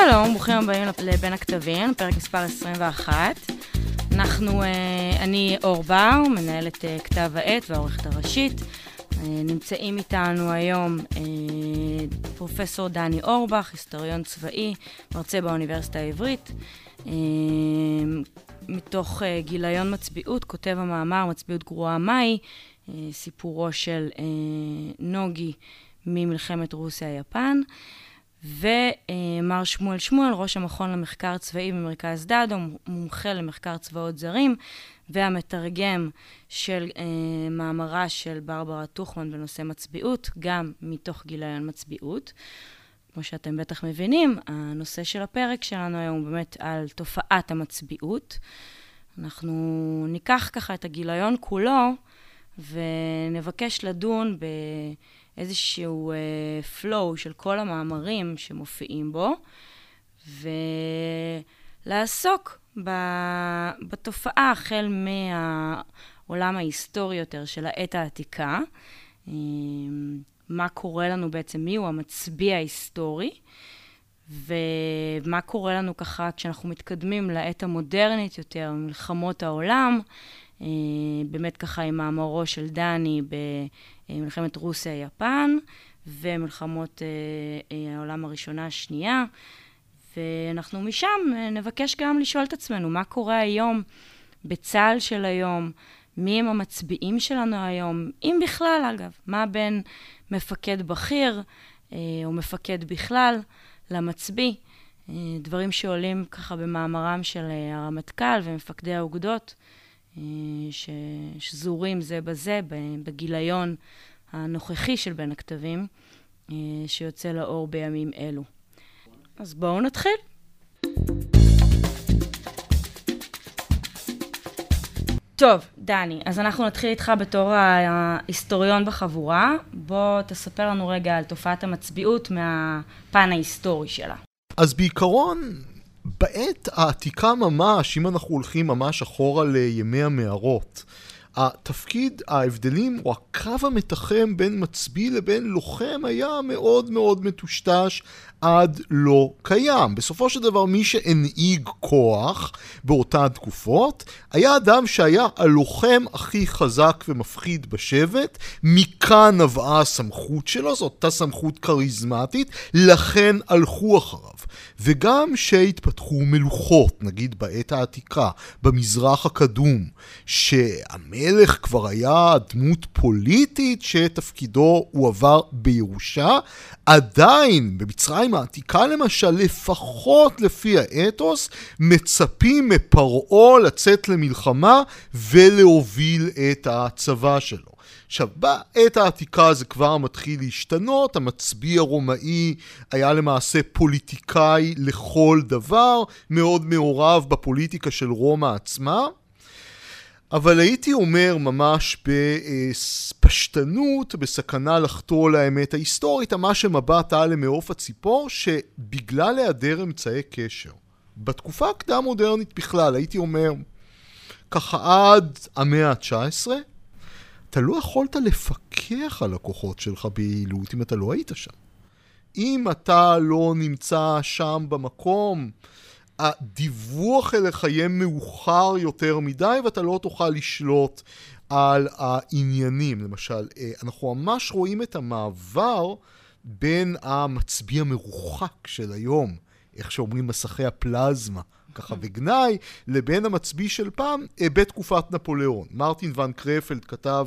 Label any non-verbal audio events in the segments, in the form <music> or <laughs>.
שלום, ברוכים הבאים לבין הכתבים, פרק מספר 21. אנחנו, אני אור בר, מנהלת כתב העת והעורכת הראשית. נמצאים איתנו היום פרופסור דני אורבך, היסטוריון צבאי, מרצה באוניברסיטה העברית. מתוך גיליון מצביעות, כותב המאמר מצביעות גרועה מהי, סיפורו של נוגי ממלחמת רוסיה-יפן. ומר שמואל שמואל, ראש המכון למחקר צבאי במרכז דדו, מומחה למחקר צבאות זרים, והמתרגם של אה, מאמרה של ברברה טוכמן בנושא מצביעות, גם מתוך גיליון מצביעות. כמו שאתם בטח מבינים, הנושא של הפרק שלנו היום הוא באמת על תופעת המצביעות. אנחנו ניקח ככה את הגיליון כולו ונבקש לדון ב... איזשהו uh, flow של כל המאמרים שמופיעים בו, ולעסוק בתופעה החל מהעולם ההיסטורי יותר של העת העתיקה, אה, מה קורה לנו בעצם, מי הוא המצביע ההיסטורי, ומה קורה לנו ככה כשאנחנו מתקדמים לעת המודרנית יותר, מלחמות העולם, אה, באמת ככה עם מאמרו של דני במלחמת רוסיה-יפן ומלחמות אה, אה, העולם הראשונה השנייה. ואנחנו משם נבקש גם לשאול את עצמנו מה קורה היום בצה"ל של היום, מי הם המצביעים שלנו היום, אם בכלל אגב, מה בין מפקד בכיר או מפקד בכלל למצביא, דברים שעולים ככה במאמרם של הרמטכ"ל ומפקדי האוגדות. ששזורים זה בזה בגיליון הנוכחי של בין הכתבים, שיוצא לאור בימים אלו. אז בואו נתחיל. טוב, דני, אז אנחנו נתחיל איתך בתור ההיסטוריון בחבורה. בוא תספר לנו רגע על תופעת המצביעות מהפן ההיסטורי שלה. אז בעיקרון, בעת העתיקה ממש, אם אנחנו הולכים ממש אחורה לימי המערות, התפקיד, ההבדלים, או הקו המתחם בין מצביא לבין לוחם היה מאוד מאוד מטושטש עד לא קיים. בסופו של דבר מי שהנהיג כוח באותן תקופות היה אדם שהיה הלוחם הכי חזק ומפחיד בשבט, מכאן נבעה הסמכות שלו, זו אותה סמכות כריזמטית, לכן הלכו אחריו. וגם שהתפתחו מלוכות, נגיד בעת העתיקה, במזרח הקדום, שהמלך כבר היה דמות פוליטית שתפקידו הועבר בירושה, עדיין במצרים העתיקה למשל, לפחות לפי האתוס, מצפים מפרעה לצאת למלחמה ולהוביל את הצבא שלו. עכשיו, בעת העתיקה זה כבר מתחיל להשתנות, המצביא הרומאי היה למעשה פוליטיקאי לכל דבר, מאוד מעורב בפוליטיקה של רומא עצמה. אבל הייתי אומר ממש בפשטנות, בסכנה לחתור לאמת ההיסטורית, ממש שמבט על למעוף הציפור, שבגלל היעדר אמצעי קשר, בתקופה הקדם-מודרנית בכלל, הייתי אומר, ככה עד המאה ה-19, אתה לא יכולת לפקח על הכוחות שלך ביעילות אם אתה לא היית שם. אם אתה לא נמצא שם במקום, הדיווח אליך יהיה מאוחר יותר מדי ואתה לא תוכל לשלוט על העניינים. למשל, אה, אנחנו ממש רואים את המעבר בין המצביא המרוחק של היום, איך שאומרים מסכי הפלזמה, ככה וגנאי, לבין המצביא של פעם אה, בתקופת נפוליאון. מרטין ון קרפלד כתב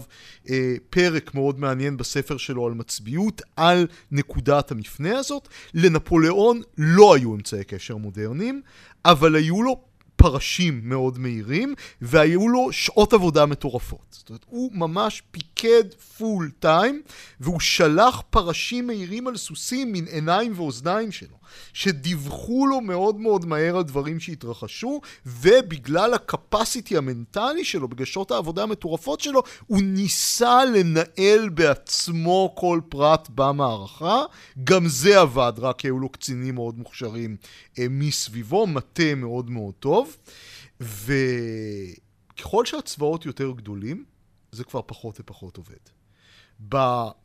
אה, פרק מאוד מעניין בספר שלו על מצביעות, על נקודת המפנה הזאת. לנפוליאון לא היו אמצעי קשר מודרניים, אבל היו לו פרשים מאוד מהירים, והיו לו שעות עבודה מטורפות. זאת אומרת, הוא ממש פיקד פול טיים, והוא שלח פרשים מהירים על סוסים מן עיניים ואוזניים שלו. שדיווחו לו מאוד מאוד מהר על דברים שהתרחשו, ובגלל הקפסיטי המנטלי שלו, בגלל שעות העבודה המטורפות שלו, הוא ניסה לנהל בעצמו כל פרט במערכה. גם זה עבד, רק היו לו קצינים מאוד מוכשרים אה, מסביבו, מטה מאוד מאוד טוב. וככל שהצבאות יותר גדולים, זה כבר פחות ופחות עובד.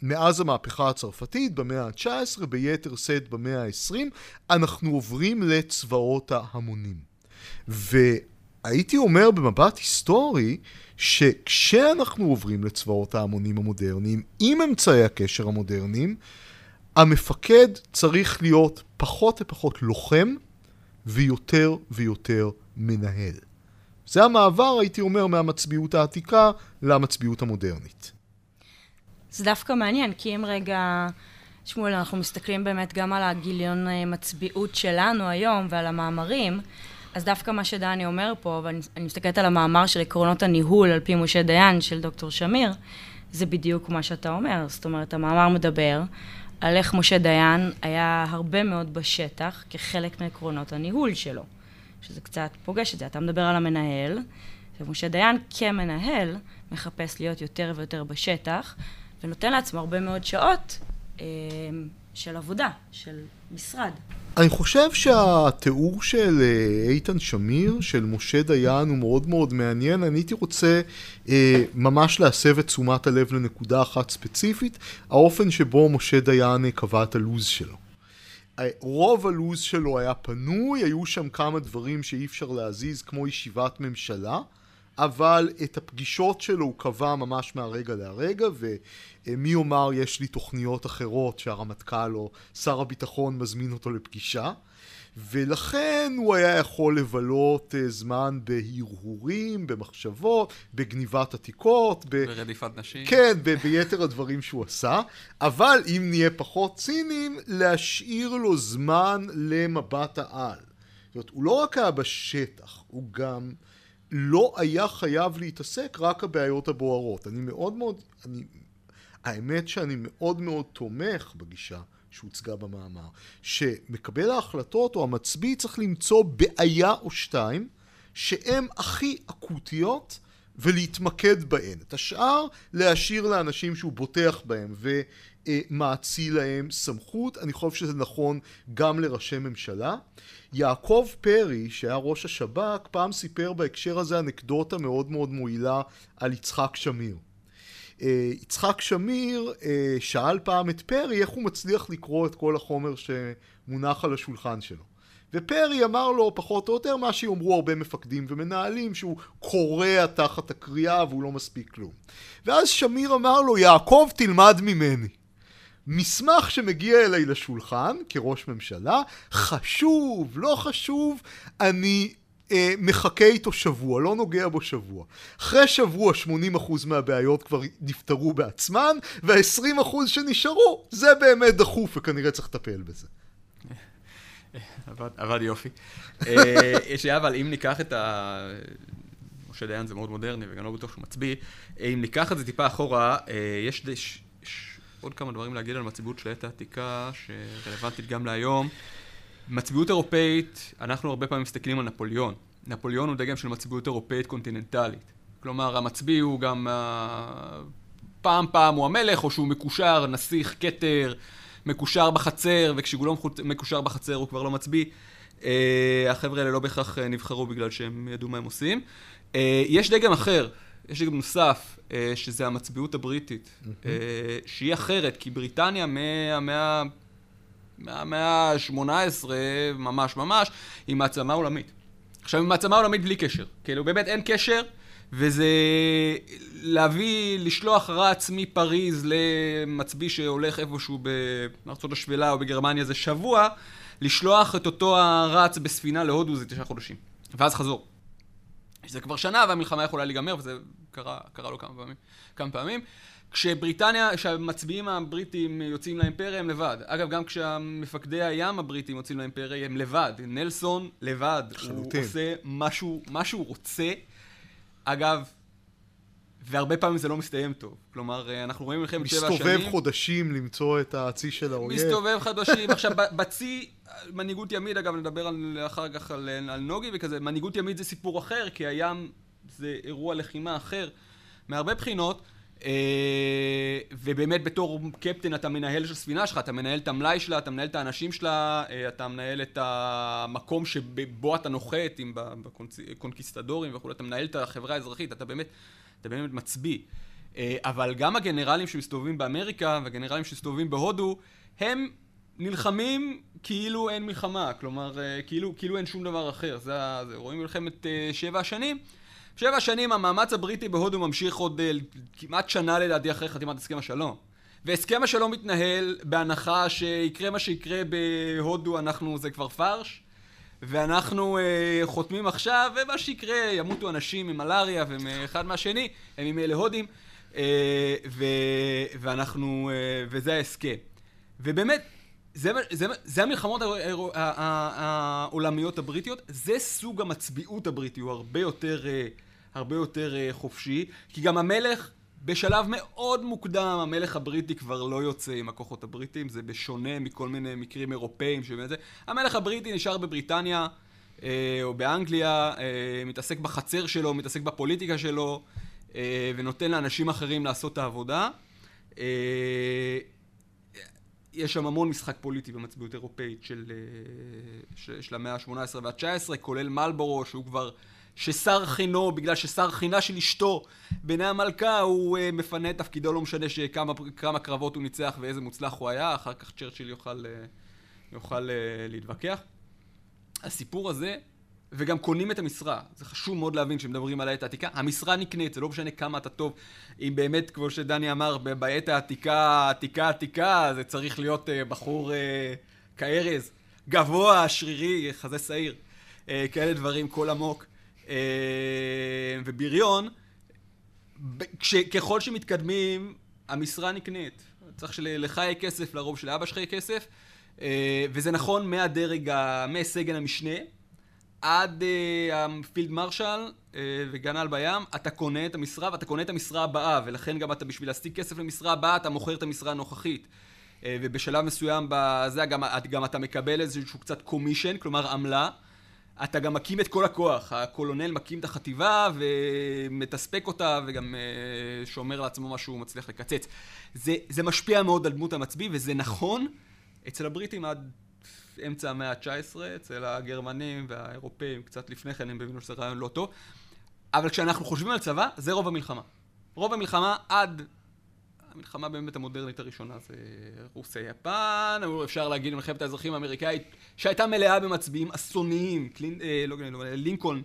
מאז המהפכה הצרפתית, במאה ה-19, ביתר שאת במאה ה-20, אנחנו עוברים לצבאות ההמונים. והייתי אומר במבט היסטורי, שכשאנחנו עוברים לצבאות ההמונים המודרניים, עם אמצעי הקשר המודרניים, המפקד צריך להיות פחות ופחות לוחם ויותר ויותר מנהל. זה המעבר, הייתי אומר, מהמצביעות העתיקה למצביעות המודרנית. זה דווקא מעניין, כי אם רגע, שמואל, אנחנו מסתכלים באמת גם על הגיליון אה, מצביעות שלנו היום ועל המאמרים, אז דווקא מה שדני אומר פה, ואני מסתכלת על המאמר של עקרונות הניהול על פי משה דיין של דוקטור שמיר, זה בדיוק מה שאתה אומר. זאת אומרת, המאמר מדבר על איך משה דיין היה הרבה מאוד בשטח כחלק מעקרונות הניהול שלו, שזה קצת פוגש את זה. אתה מדבר על המנהל, ומשה דיין כמנהל מחפש להיות יותר ויותר בשטח, ונותן לעצמו הרבה מאוד שעות של עבודה, של משרד. אני חושב שהתיאור של אה, איתן שמיר, של משה דיין, הוא מאוד מאוד מעניין. אני הייתי רוצה אה, ממש להסב את תשומת הלב לנקודה אחת ספציפית, האופן שבו משה דיין אה, קבע את הלו"ז שלו. אה, רוב הלו"ז שלו היה פנוי, היו שם כמה דברים שאי אפשר להזיז, כמו ישיבת ממשלה. אבל את הפגישות שלו הוא קבע ממש מהרגע להרגע, ומי יאמר יש לי תוכניות אחרות שהרמטכ"ל או שר הביטחון מזמין אותו לפגישה. ולכן הוא היה יכול לבלות uh, זמן בהרהורים, במחשבות, בגניבת עתיקות. ב... ברדיפת נשים. כן, ב- ביתר הדברים שהוא עשה. אבל אם נהיה פחות ציניים, להשאיר לו זמן למבט העל. זאת אומרת, הוא לא רק היה בשטח, הוא גם... לא היה חייב להתעסק רק הבעיות הבוערות. אני מאוד מאוד, אני, האמת שאני מאוד מאוד תומך בגישה שהוצגה במאמר, שמקבל ההחלטות או המצביא צריך למצוא בעיה או שתיים שהן הכי אקוטיות ולהתמקד בהן. את השאר להשאיר לאנשים שהוא בוטח בהם ומאציל להם סמכות. אני חושב שזה נכון גם לראשי ממשלה. יעקב פרי, שהיה ראש השב"כ, פעם סיפר בהקשר הזה אנקדוטה מאוד מאוד מועילה על יצחק שמיר. אה, יצחק שמיר אה, שאל פעם את פרי איך הוא מצליח לקרוא את כל החומר שמונח על השולחן שלו. ופרי אמר לו פחות או יותר מה שיאמרו הרבה מפקדים ומנהלים שהוא קורע תחת הקריאה והוא לא מספיק כלום. ואז שמיר אמר לו יעקב תלמד ממני. מסמך שמגיע אליי לשולחן כראש ממשלה, חשוב, לא חשוב, אני אה, מחכה איתו שבוע, לא נוגע בו שבוע. אחרי שבוע 80% מהבעיות כבר נפתרו בעצמן, וה-20% שנשארו, זה באמת דחוף וכנראה צריך לטפל בזה. עבד, עבד יופי. <laughs> אה, יש לי אבל, אם ניקח את ה... משה דיין זה מאוד מודרני וגם לא בטוח שהוא מצביא, אם ניקח את זה טיפה אחורה, אה, יש, עוד כמה דברים להגיד על מצביעות של העת העתיקה, שרלוונטית גם להיום. מצביעות אירופאית, אנחנו הרבה פעמים מסתכלים על נפוליאון. נפוליאון הוא דגם של מצביעות אירופאית קונטיננטלית. כלומר, המצביא הוא גם... Uh, פעם פעם הוא המלך, או שהוא מקושר, נסיך, כתר, מקושר בחצר, וכשהוא לא מקושר בחצר הוא כבר לא מצביא. Uh, החבר'ה האלה לא בהכרח uh, נבחרו בגלל שהם ידעו מה הם עושים. Uh, יש דגם אחר, יש דגם נוסף, uh, שזה המצביעות הבריטית, uh, שהיא אחרת, כי בריטניה מהמאה... מהמאה ה-18, ממש ממש, היא מעצמה עולמית. עכשיו, היא מעצמה עולמית בלי קשר. כאילו, באמת אין קשר, וזה להביא, לשלוח רץ מפריז למצביא שהולך איפשהו בארצות השפלה או בגרמניה זה שבוע, לשלוח את אותו הרץ בספינה להודו זה תשעה חודשים. ואז חזור. זה כבר שנה והמלחמה יכולה להיגמר, וזה קרה, קרה לו כמה פעמים. כמה פעמים. כשבריטניה, כשהמצביעים הבריטים יוצאים לאימפריה הם לבד. אגב, גם כשהמפקדי הים הבריטים יוצאים לאימפריה הם לבד. נלסון לבד. חלוטין. הוא עושה משהו, מה שהוא רוצה. אגב, והרבה פעמים זה לא מסתיים טוב. כלומר, אנחנו רואים מלחמת שבע שנים... מסתובב חודשים למצוא את הצי של האויב. מסתובב <laughs> חודשים. עכשיו, בצי, מנהיגות ימית, אגב, נדבר על, אחר כך על, על נוגי וכזה, מנהיגות ימית זה סיפור אחר, כי הים זה אירוע לחימה אחר מהרבה בחינות. אה, ובאמת בתור קפטן אתה מנהל של הספינה שלך, אתה מנהל את המלאי שלה, אתה מנהל את האנשים שלה, אה, אתה מנהל את המקום שבו אתה נוחת, אם בקונקיסטדורים וכולי, אתה מנהל את החברה האזרחית, אתה באמת, אתה באמת מצביא. אה, אבל גם הגנרלים שמסתובבים באמריקה והגנרלים שמסתובבים בהודו, הם נלחמים כאילו אין מלחמה, כלומר, כאילו, כאילו אין שום דבר אחר. זה, זה רואים מלחמת אה, שבע השנים. שבע שנים המאמץ הבריטי בהודו ממשיך עוד כמעט שנה לדעתי אחרי חתימת הסכם השלום. והסכם השלום מתנהל בהנחה שיקרה מה שיקרה בהודו, אנחנו, זה כבר פרש. ואנחנו uh, חותמים עכשיו, ומה שיקרה, ימותו אנשים ממלאריה ומאחד מהשני, הם אלה הודים, uh, ו, ואנחנו, uh, וזה ההסכם. ובאמת, זה, זה, זה המלחמות העולמיות הבריטיות, זה סוג המצביעות הבריטי, הוא הרבה יותר, הרבה יותר חופשי, כי גם המלך בשלב מאוד מוקדם המלך הבריטי כבר לא יוצא עם הכוחות הבריטים, זה בשונה מכל מיני מקרים אירופאים שבאמת המלך הבריטי נשאר בבריטניה אה, או באנגליה, אה, מתעסק בחצר שלו, מתעסק בפוליטיקה שלו אה, ונותן לאנשים אחרים לעשות את העבודה. אה, יש שם המון משחק פוליטי במצביעות אירופאית של, אה, של המאה ה-18 וה-19, כולל מלבורו שהוא כבר ששר חינו, בגלל ששר חינה של אשתו בעיני המלכה, הוא uh, מפנה את תפקידו, לא משנה שכמה קרבות הוא ניצח ואיזה מוצלח הוא היה, אחר כך צ'רצ'יל יוכל, uh, יוכל uh, להתווכח. הסיפור הזה, וגם קונים את המשרה, זה חשוב מאוד להבין כשמדברים על העת העתיקה, המשרה נקנית, זה לא משנה כמה אתה טוב, אם באמת, כמו שדני אמר, בעת העתיקה, עתיקה עתיקה, זה צריך להיות uh, בחור uh, כארז, גבוה, שרירי, חזה שעיר, uh, כאלה דברים, קול עמוק. אה, ובריון, ככל שמתקדמים, המשרה נקנית. צריך שלך יהיה כסף, לרוב שלאבא שלך יהיה כסף, אה, וזה נכון מהדרג, מסגן המשנה עד אה, הפילד מרשל וגנל בים, אתה קונה את המשרה ואתה קונה את המשרה הבאה, ולכן גם אתה בשביל להשיג כסף למשרה הבאה, אתה מוכר את המשרה הנוכחית. ובשלב מסוים בזה גם, גם אתה מקבל איזשהו קצת קומישן, כלומר עמלה. אתה גם מקים את כל הכוח, הקולונל מקים את החטיבה ומתספק אותה וגם uh, שומר לעצמו מה שהוא מצליח לקצץ. זה, זה משפיע מאוד על דמות המצביא וזה נכון אצל הבריטים עד אמצע המאה ה-19, אצל הגרמנים והאירופאים קצת לפני כן הם הבינו שזה רעיון לא טוב, אבל כשאנחנו חושבים על צבא זה רוב המלחמה. רוב המלחמה עד המלחמה באמת המודרנית הראשונה זה רוסיה יפן, אפשר להגיד מלחמת האזרחים האמריקאית שהייתה מלאה במצביעים אסוניים, קלין, אה, לא, לא, לינקולן,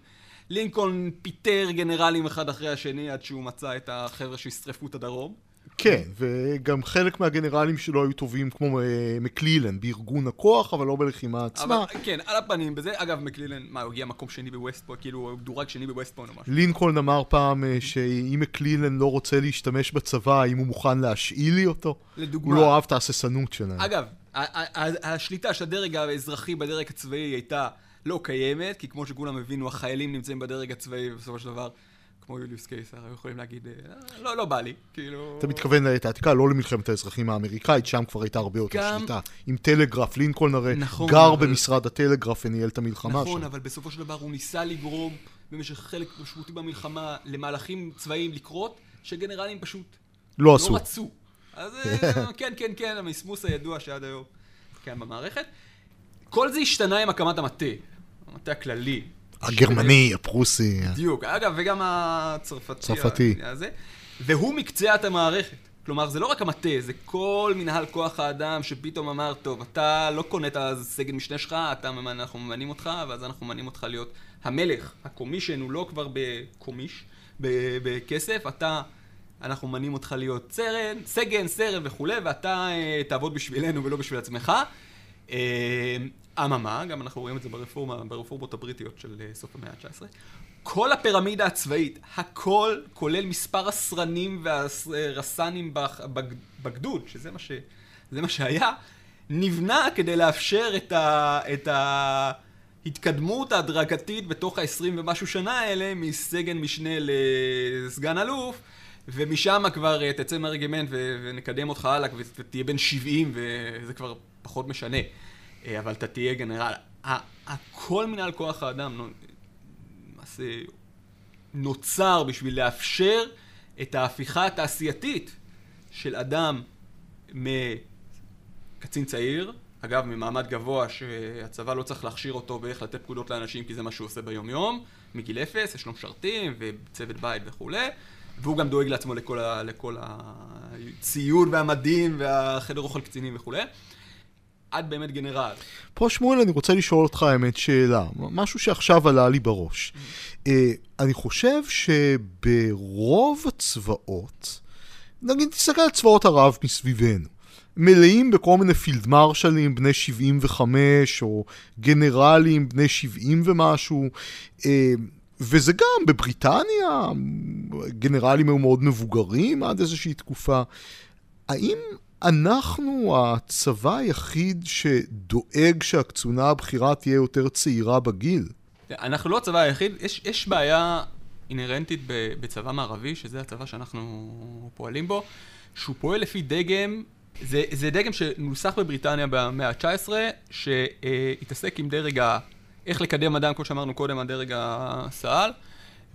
לינקולן פיטר גנרלים אחד אחרי השני עד שהוא מצא את החבר'ה שישרפו את הדרום. כן, וגם חלק מהגנרלים שלו היו טובים כמו אה, מקלילן בארגון הכוח, אבל לא בלחימה עצמה. אבל, כן, על הפנים, בזה, אגב, מקלילן, מה, הוא הגיע מקום שני בווסטפוינט, כאילו, הוא דורג שני בווסטפוינט או משהו. לינקולן אמר פעם אה, שאם מקלילן לא רוצה להשתמש בצבא, האם הוא מוכן להשאיל לי אותו? לדוגמה. הוא לא אהב את ההססנות שלהם. אגב, השליטה של הדרג האזרחי בדרג הצבאי הייתה לא קיימת, כי כמו שכולם הבינו, החיילים נמצאים בדרג הצבאי, ובסופו של דבר... כמו יוליוס קייסר, היו יכולים להגיד, אה, לא, לא בא לי, כאילו... אתה מתכוון לעת העתיקה, לא למלחמת האזרחים האמריקאית, שם כבר הייתה הרבה יותר גם... שליטה. עם טלגרף, לינקולן הרי נכון, גר אבל... במשרד הטלגרף וניהל את המלחמה נכון, שם. נכון, אבל בסופו של דבר הוא ניסה לגרום במשך חלק משמעותי במלחמה למהלכים צבאיים לקרות, שגנרלים פשוט לא, לא עשו. לא רצו. אז אה, <laughs> כן, כן, כן, המסמוס הידוע שעד היום קיים במערכת. כל זה השתנה עם הקמת המטה, המטה הכללי, הגרמני, הפרוסי. בדיוק. אגב, וגם הצרפתי. צרפתי. והוא מקצה את המערכת. כלומר, זה לא רק המטה, זה כל מנהל כוח האדם שפתאום אמר, טוב, אתה לא קונה את הסגן משנה שלך, אתה, אנחנו ממנים אותך, ואז אנחנו ממנים אותך להיות המלך. הקומישן הוא לא כבר בקומיש, בכסף, אתה, אנחנו ממנים אותך להיות סרן, סגן, סרן וכולי, ואתה אה, תעבוד בשבילנו ולא בשביל עצמך. אה, אממה, גם אנחנו רואים את זה ברפורמה, ברפורמות הבריטיות של אה, סוף המאה ה-19, כל הפירמידה הצבאית, הכל, כולל מספר הסרנים והרס"נים בגדוד, שזה מה, ש, מה שהיה, נבנה כדי לאפשר את, ה, את ההתקדמות ההדרגתית בתוך ה-20 ומשהו שנה האלה, מסגן משנה לסגן אלוף, ומשם כבר אה, תצא מהרגמנט ונקדם אותך הלאה ותהיה בן 70 וזה כבר פחות משנה. אה, אבל אתה תהיה גנרל. הכל מנהל כוח האדם נוצר בשביל לאפשר את ההפיכה התעשייתית של אדם מקצין צעיר, אגב, ממעמד גבוה שהצבא לא צריך להכשיר אותו באיך לתת פקודות לאנשים כי זה מה שהוא עושה ביום יום, מגיל אפס, יש לו משרתים וצוות בית וכולי, והוא גם דואג לעצמו לכל, ה, לכל הציוד והמדים והחדר אוכל קצינים וכולי. עד באמת גנרל. פה שמואל, אני רוצה לשאול אותך, האמת, שאלה. משהו שעכשיו עלה לי בראש. Mm-hmm. אני חושב שברוב הצבאות, נגיד, תסתכל על צבאות ערב מסביבנו. מלאים בכל מיני פילד מרשלים בני 75, או גנרלים בני 70 ומשהו. אה, וזה גם בבריטניה, גנרלים היו מאוד מבוגרים עד איזושהי תקופה. האם אנחנו הצבא היחיד שדואג שהקצונה הבכירה תהיה יותר צעירה בגיל? אנחנו לא הצבא היחיד, יש, יש בעיה אינהרנטית בצבא מערבי, שזה הצבא שאנחנו פועלים בו, שהוא פועל לפי דגם זה, זה דגם שנוסח בבריטניה במאה ה-19, שהתעסק עם דרג ה... איך לקדם אדם, כמו שאמרנו קודם, הדרג הסא"ל,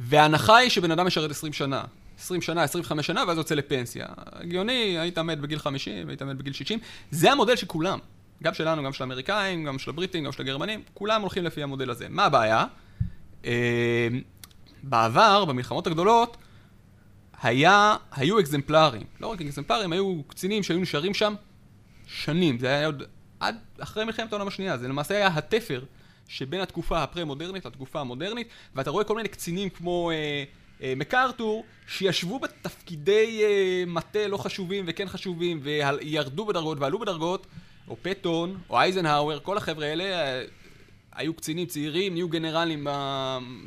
וההנחה היא שבן אדם משרת 20 שנה. 20 שנה, 25 שנה, ואז יוצא לפנסיה. הגיוני, היית מת בגיל 50, היית מת בגיל 60. זה המודל של כולם. גם שלנו, גם של האמריקאים, גם של הבריטים, גם של הגרמנים, כולם הולכים לפי המודל הזה. מה הבעיה? אה, בעבר, במלחמות הגדולות, היה, היו אקזמפלרים, לא רק אקזמפלרים, היו קצינים שהיו נשארים שם שנים, זה היה עוד עד אחרי מלחמת העולם השנייה, זה למעשה היה התפר שבין התקופה הפרה-מודרנית לתקופה המודרנית, ואתה רואה כל מיני קצינים כמו אה, מקארתור, שישבו בתפקידי אה, מטה לא חשובים וכן חשובים, וירדו בדרגות ועלו בדרגות, או פטון, או אייזנהאואר, כל החבר'ה האלה, אה, היו קצינים צעירים, נהיו גנרלים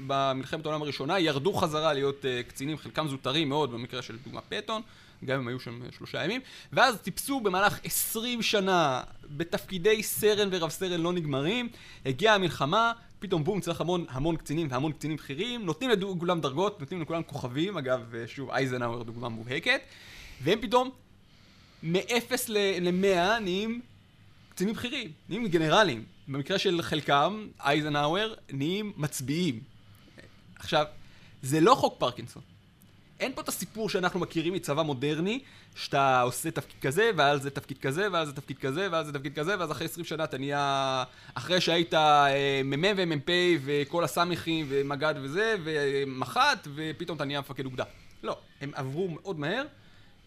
במלחמת העולם הראשונה, ירדו חזרה להיות אה, קצינים, חלקם זוטרים מאוד, במקרה של דוגמה פטון, גם אם היו שם שלושה ימים, ואז טיפסו במהלך עשרים שנה בתפקידי סרן ורב סרן לא נגמרים, הגיעה המלחמה, פתאום בום, צריך המון, המון קצינים והמון קצינים בכירים, נותנים לכולם דרגות, נותנים לכולם כוכבים, אגב, אה, שוב, אייזנאוור דוגמה מובהקת, והם פתאום מ-0 ל-100 נהיים קצינים בכירים, נהיים גנרלים. במקרה של חלקם, אייזנהאואר, נהיים מצביעים. עכשיו, זה לא חוק פרקינסון. אין פה את הסיפור שאנחנו מכירים מצבא מודרני, שאתה עושה תפקיד כזה, ואז זה תפקיד כזה, ואז זה תפקיד כזה, ואז זה תפקיד כזה, ואז אחרי 20 שנה אתה נהיה... אחרי שהיית אה, מ"מ ומ"פ וכל הסמיכים ומג"ד וזה, ומח"ט, ופתאום אתה נהיה מפקד אוגדה. לא, הם עברו מאוד מהר,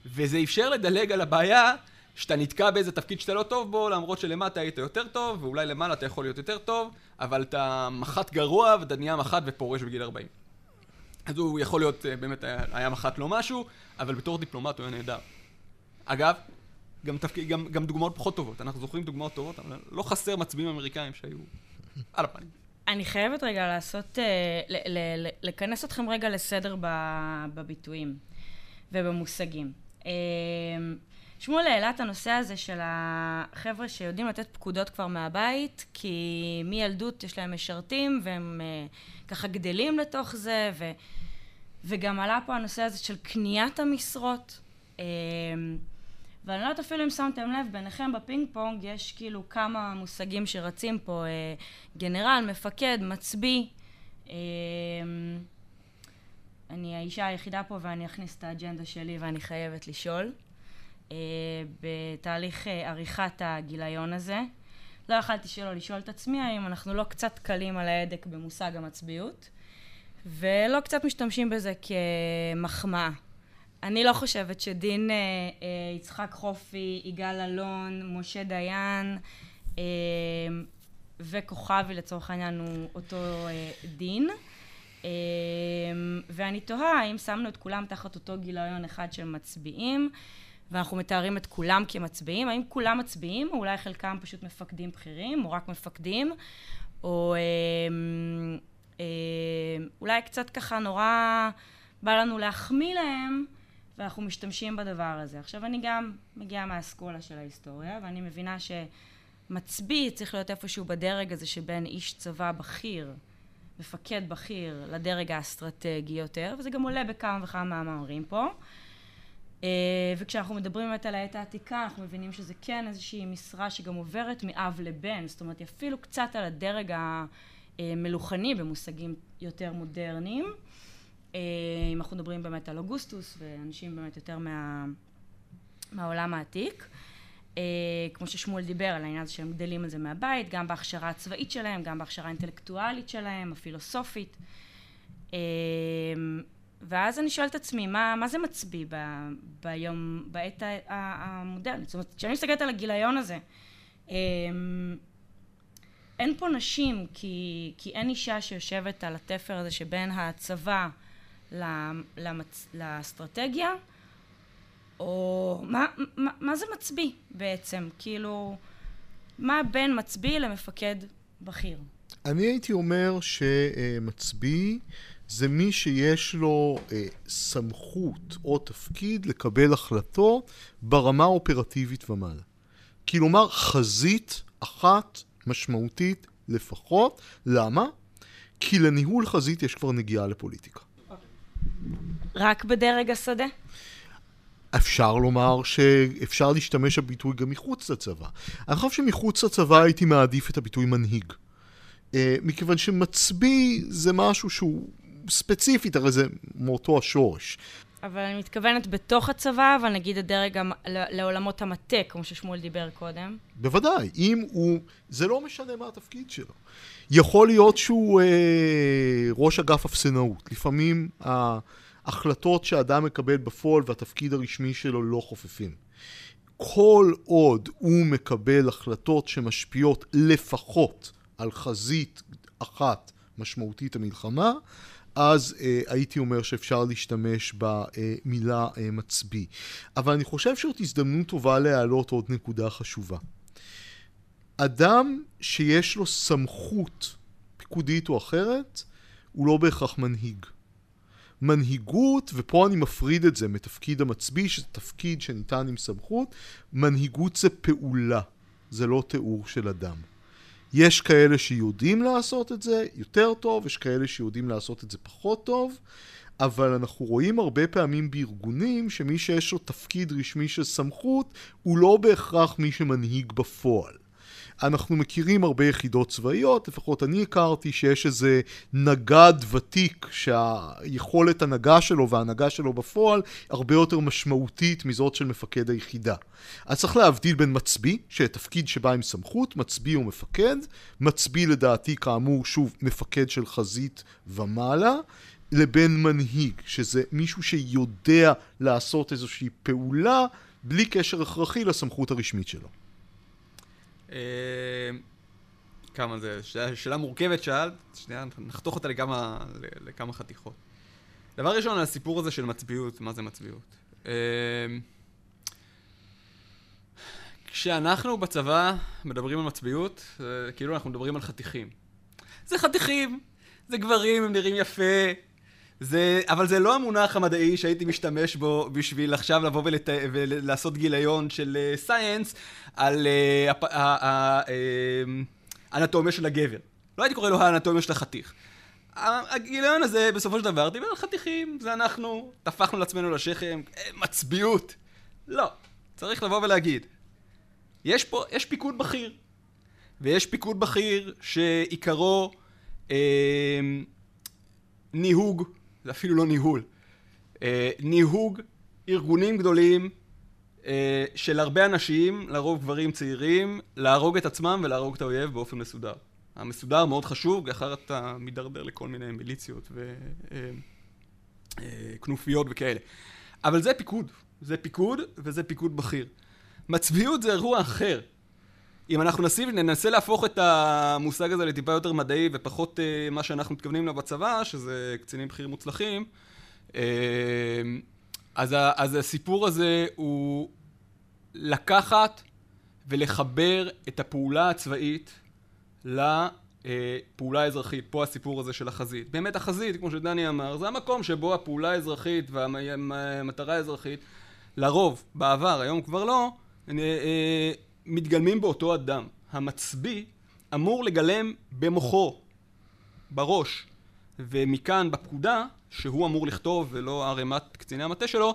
וזה אפשר לדלג על הבעיה שאתה נתקע באיזה תפקיד שאתה לא טוב בו, למרות שלמטה היית יותר טוב, ואולי למעלה אתה יכול להיות יותר טוב, אבל אתה מח"ט גרוע ואתה נהיה מח"ט ופורש בגיל 40. אז הוא יכול להיות, אה, באמת היה, מח"ט לא משהו, אבל בתור דיפלומט הוא היה נהדר. אגב, גם, תפק... גם, גם דוגמאות פחות טובות, אנחנו זוכרים דוגמאות טובות, אבל לא חסר מצביעים אמריקאים שהיו על הפנים. אני חייבת רגע לעשות, אה, ל- לכנס אתכם רגע לסדר בביטויים ובמושגים. אה, שמואל העלה את הנושא הזה של החבר'ה שיודעים לתת פקודות כבר מהבית, כי מילדות יש להם משרתים והם uh, ככה גדלים לתוך זה, ו, וגם עלה פה הנושא הזה של קניית המשרות. אה, ואני לא יודעת אפילו אם שמתם לב, ביניכם בפינג פונג יש כאילו כמה מושגים שרצים פה, אה, גנרל, מפקד, מצביא. אה, אני האישה היחידה פה ואני אכניס את האג'נדה שלי ואני חייבת לשאול. אה, בתהליך אה, עריכת הגיליון הזה. לא יכלתי שלא לשאול את עצמי האם אנחנו לא קצת קלים על ההדק במושג המצביאות, ולא קצת משתמשים בזה כמחמאה. אני לא חושבת שדין אה, אה, יצחק חופי, יגאל אלון, משה דיין אה, וכוכבי לצורך העניין הוא אותו אה, דין. אה, ואני תוהה האם שמנו את כולם תחת אותו גיליון אחד של מצביעים. ואנחנו מתארים את כולם כמצביעים, האם כולם מצביעים, או אולי חלקם פשוט מפקדים בכירים, או רק מפקדים, או אה, אה, אולי קצת ככה נורא בא לנו להחמיא להם, ואנחנו משתמשים בדבר הזה. עכשיו אני גם מגיעה מהאסכולה של ההיסטוריה, ואני מבינה שמצביא צריך להיות איפשהו בדרג הזה שבין איש צבא בכיר, מפקד בכיר, לדרג האסטרטגי יותר, וזה גם עולה בכמה וכמה מהמאמרים פה. אה, וכשאנחנו מדברים באמת על העת העתיקה אנחנו מבינים שזה כן איזושהי משרה שגם עוברת מאב לבן. זאת אומרת היא אפילו קצת על הדרג המלוכני במושגים יותר מודרניים. אה, אם אנחנו מדברים באמת על אוגוסטוס ואנשים באמת יותר מה, מהעולם העתיק. אה, כמו ששמואל דיבר על העניין הזה שהם גדלים על זה מהבית גם בהכשרה הצבאית שלהם גם בהכשרה האינטלקטואלית שלהם הפילוסופית ואז אני שואלת את עצמי, מה, מה זה מצביא ב, ביום, בעת המודרנית? זאת אומרת, כשאני מסתכלת על הגיליון הזה, אמ, אין פה נשים, כי, כי אין אישה שיושבת על התפר הזה שבין הצבא למצ, לאסטרטגיה, או מה, מה, מה זה מצביא בעצם? כאילו, מה בין מצביא למפקד בכיר? אני הייתי אומר שמצביא זה מי שיש לו אה, סמכות או תפקיד לקבל החלטות ברמה האופרטיבית ומעלה. כלומר, חזית אחת משמעותית לפחות. למה? כי לניהול חזית יש כבר נגיעה לפוליטיקה. רק בדרג השדה? אפשר לומר שאפשר להשתמש בביטוי גם מחוץ לצבא. אני חושב שמחוץ לצבא הייתי מעדיף את הביטוי מנהיג. Uh, מכיוון שמצביא זה משהו שהוא ספציפית, הרי זה מאותו השורש. אבל אני מתכוונת בתוך הצבא, אבל נגיד הדרג המ... לעולמות המטה, כמו ששמואל דיבר קודם. בוודאי, אם הוא... זה לא משנה מה התפקיד שלו. יכול להיות שהוא אה, ראש אגף אפסנאות. לפעמים ההחלטות שאדם מקבל בפועל והתפקיד הרשמי שלו לא חופפים. כל עוד הוא מקבל החלטות שמשפיעות לפחות על חזית אחת משמעותית המלחמה, אז אה, הייתי אומר שאפשר להשתמש במילה אה, מצביא. אבל אני חושב שזאת הזדמנות טובה להעלות עוד נקודה חשובה. אדם שיש לו סמכות פיקודית או אחרת, הוא לא בהכרח מנהיג. מנהיגות, ופה אני מפריד את זה מתפקיד המצביא, שזה תפקיד שניתן עם סמכות, מנהיגות זה פעולה, זה לא תיאור של אדם. יש כאלה שיודעים לעשות את זה יותר טוב, יש כאלה שיודעים לעשות את זה פחות טוב, אבל אנחנו רואים הרבה פעמים בארגונים שמי שיש לו תפקיד רשמי של סמכות הוא לא בהכרח מי שמנהיג בפועל. אנחנו מכירים הרבה יחידות צבאיות, לפחות אני הכרתי שיש איזה נגד ותיק שהיכולת הנהגה שלו וההנהגה שלו בפועל הרבה יותר משמעותית מזאת של מפקד היחידה. אז צריך להבדיל בין מצביא, שתפקיד שבא עם סמכות, מצביא ומפקד, מצביא לדעתי כאמור שוב מפקד של חזית ומעלה, לבין מנהיג, שזה מישהו שיודע לעשות איזושהי פעולה בלי קשר הכרחי לסמכות הרשמית שלו. אה, כמה זה, שאלה מורכבת שאלת, שנייה, נחתוך אותה לכמה, לכמה חתיכות. דבר ראשון, הסיפור הזה של מצביעות, מה זה מצביעות. אה, כשאנחנו בצבא מדברים על מצביעות, כאילו אנחנו מדברים על חתיכים. זה חתיכים, זה גברים, הם נראים יפה, זה, אבל זה לא המונח המדעי שהייתי משתמש בו בשביל עכשיו לבוא ולת, ולעשות גיליון של סייאנס uh, על האנטומיה uh, uh, של הגבר. לא הייתי קורא לו האנטומיה של החתיך. הגיליון הזה בסופו של דבר דיבר על חתיכים, זה אנחנו, טפחנו לעצמנו לשכם, מצביעות. לא, צריך לבוא ולהגיד. יש פה, יש פיקוד בכיר. ויש פיקוד בכיר שעיקרו אה, ניהוג זה אפילו לא ניהול. אה, ניהוג ארגונים גדולים אה, של הרבה אנשים, לרוב גברים צעירים, להרוג את עצמם ולהרוג את האויב באופן מסודר. המסודר מאוד חשוב, כי אחרת אתה מידרדר לכל מיני מיליציות וכנופיות אה, אה, וכאלה. אבל זה פיקוד. זה פיקוד וזה פיקוד בכיר. מצביעות זה אירוע אחר. אם אנחנו נסים, ננסה להפוך את המושג הזה לטיפה יותר מדעי ופחות uh, מה שאנחנו מתכוונים לו בצבא, שזה קצינים בכירים מוצלחים, uh, אז, ה, אז הסיפור הזה הוא לקחת ולחבר את הפעולה הצבאית לפעולה האזרחית. פה הסיפור הזה של החזית. באמת החזית, כמו שדני אמר, זה המקום שבו הפעולה האזרחית והמטרה האזרחית, לרוב, בעבר, היום כבר לא, מתגלמים באותו אדם. המצביא אמור לגלם במוחו, בראש, ומכאן בפקודה, שהוא אמור לכתוב ולא ערימת קציני המטה שלו,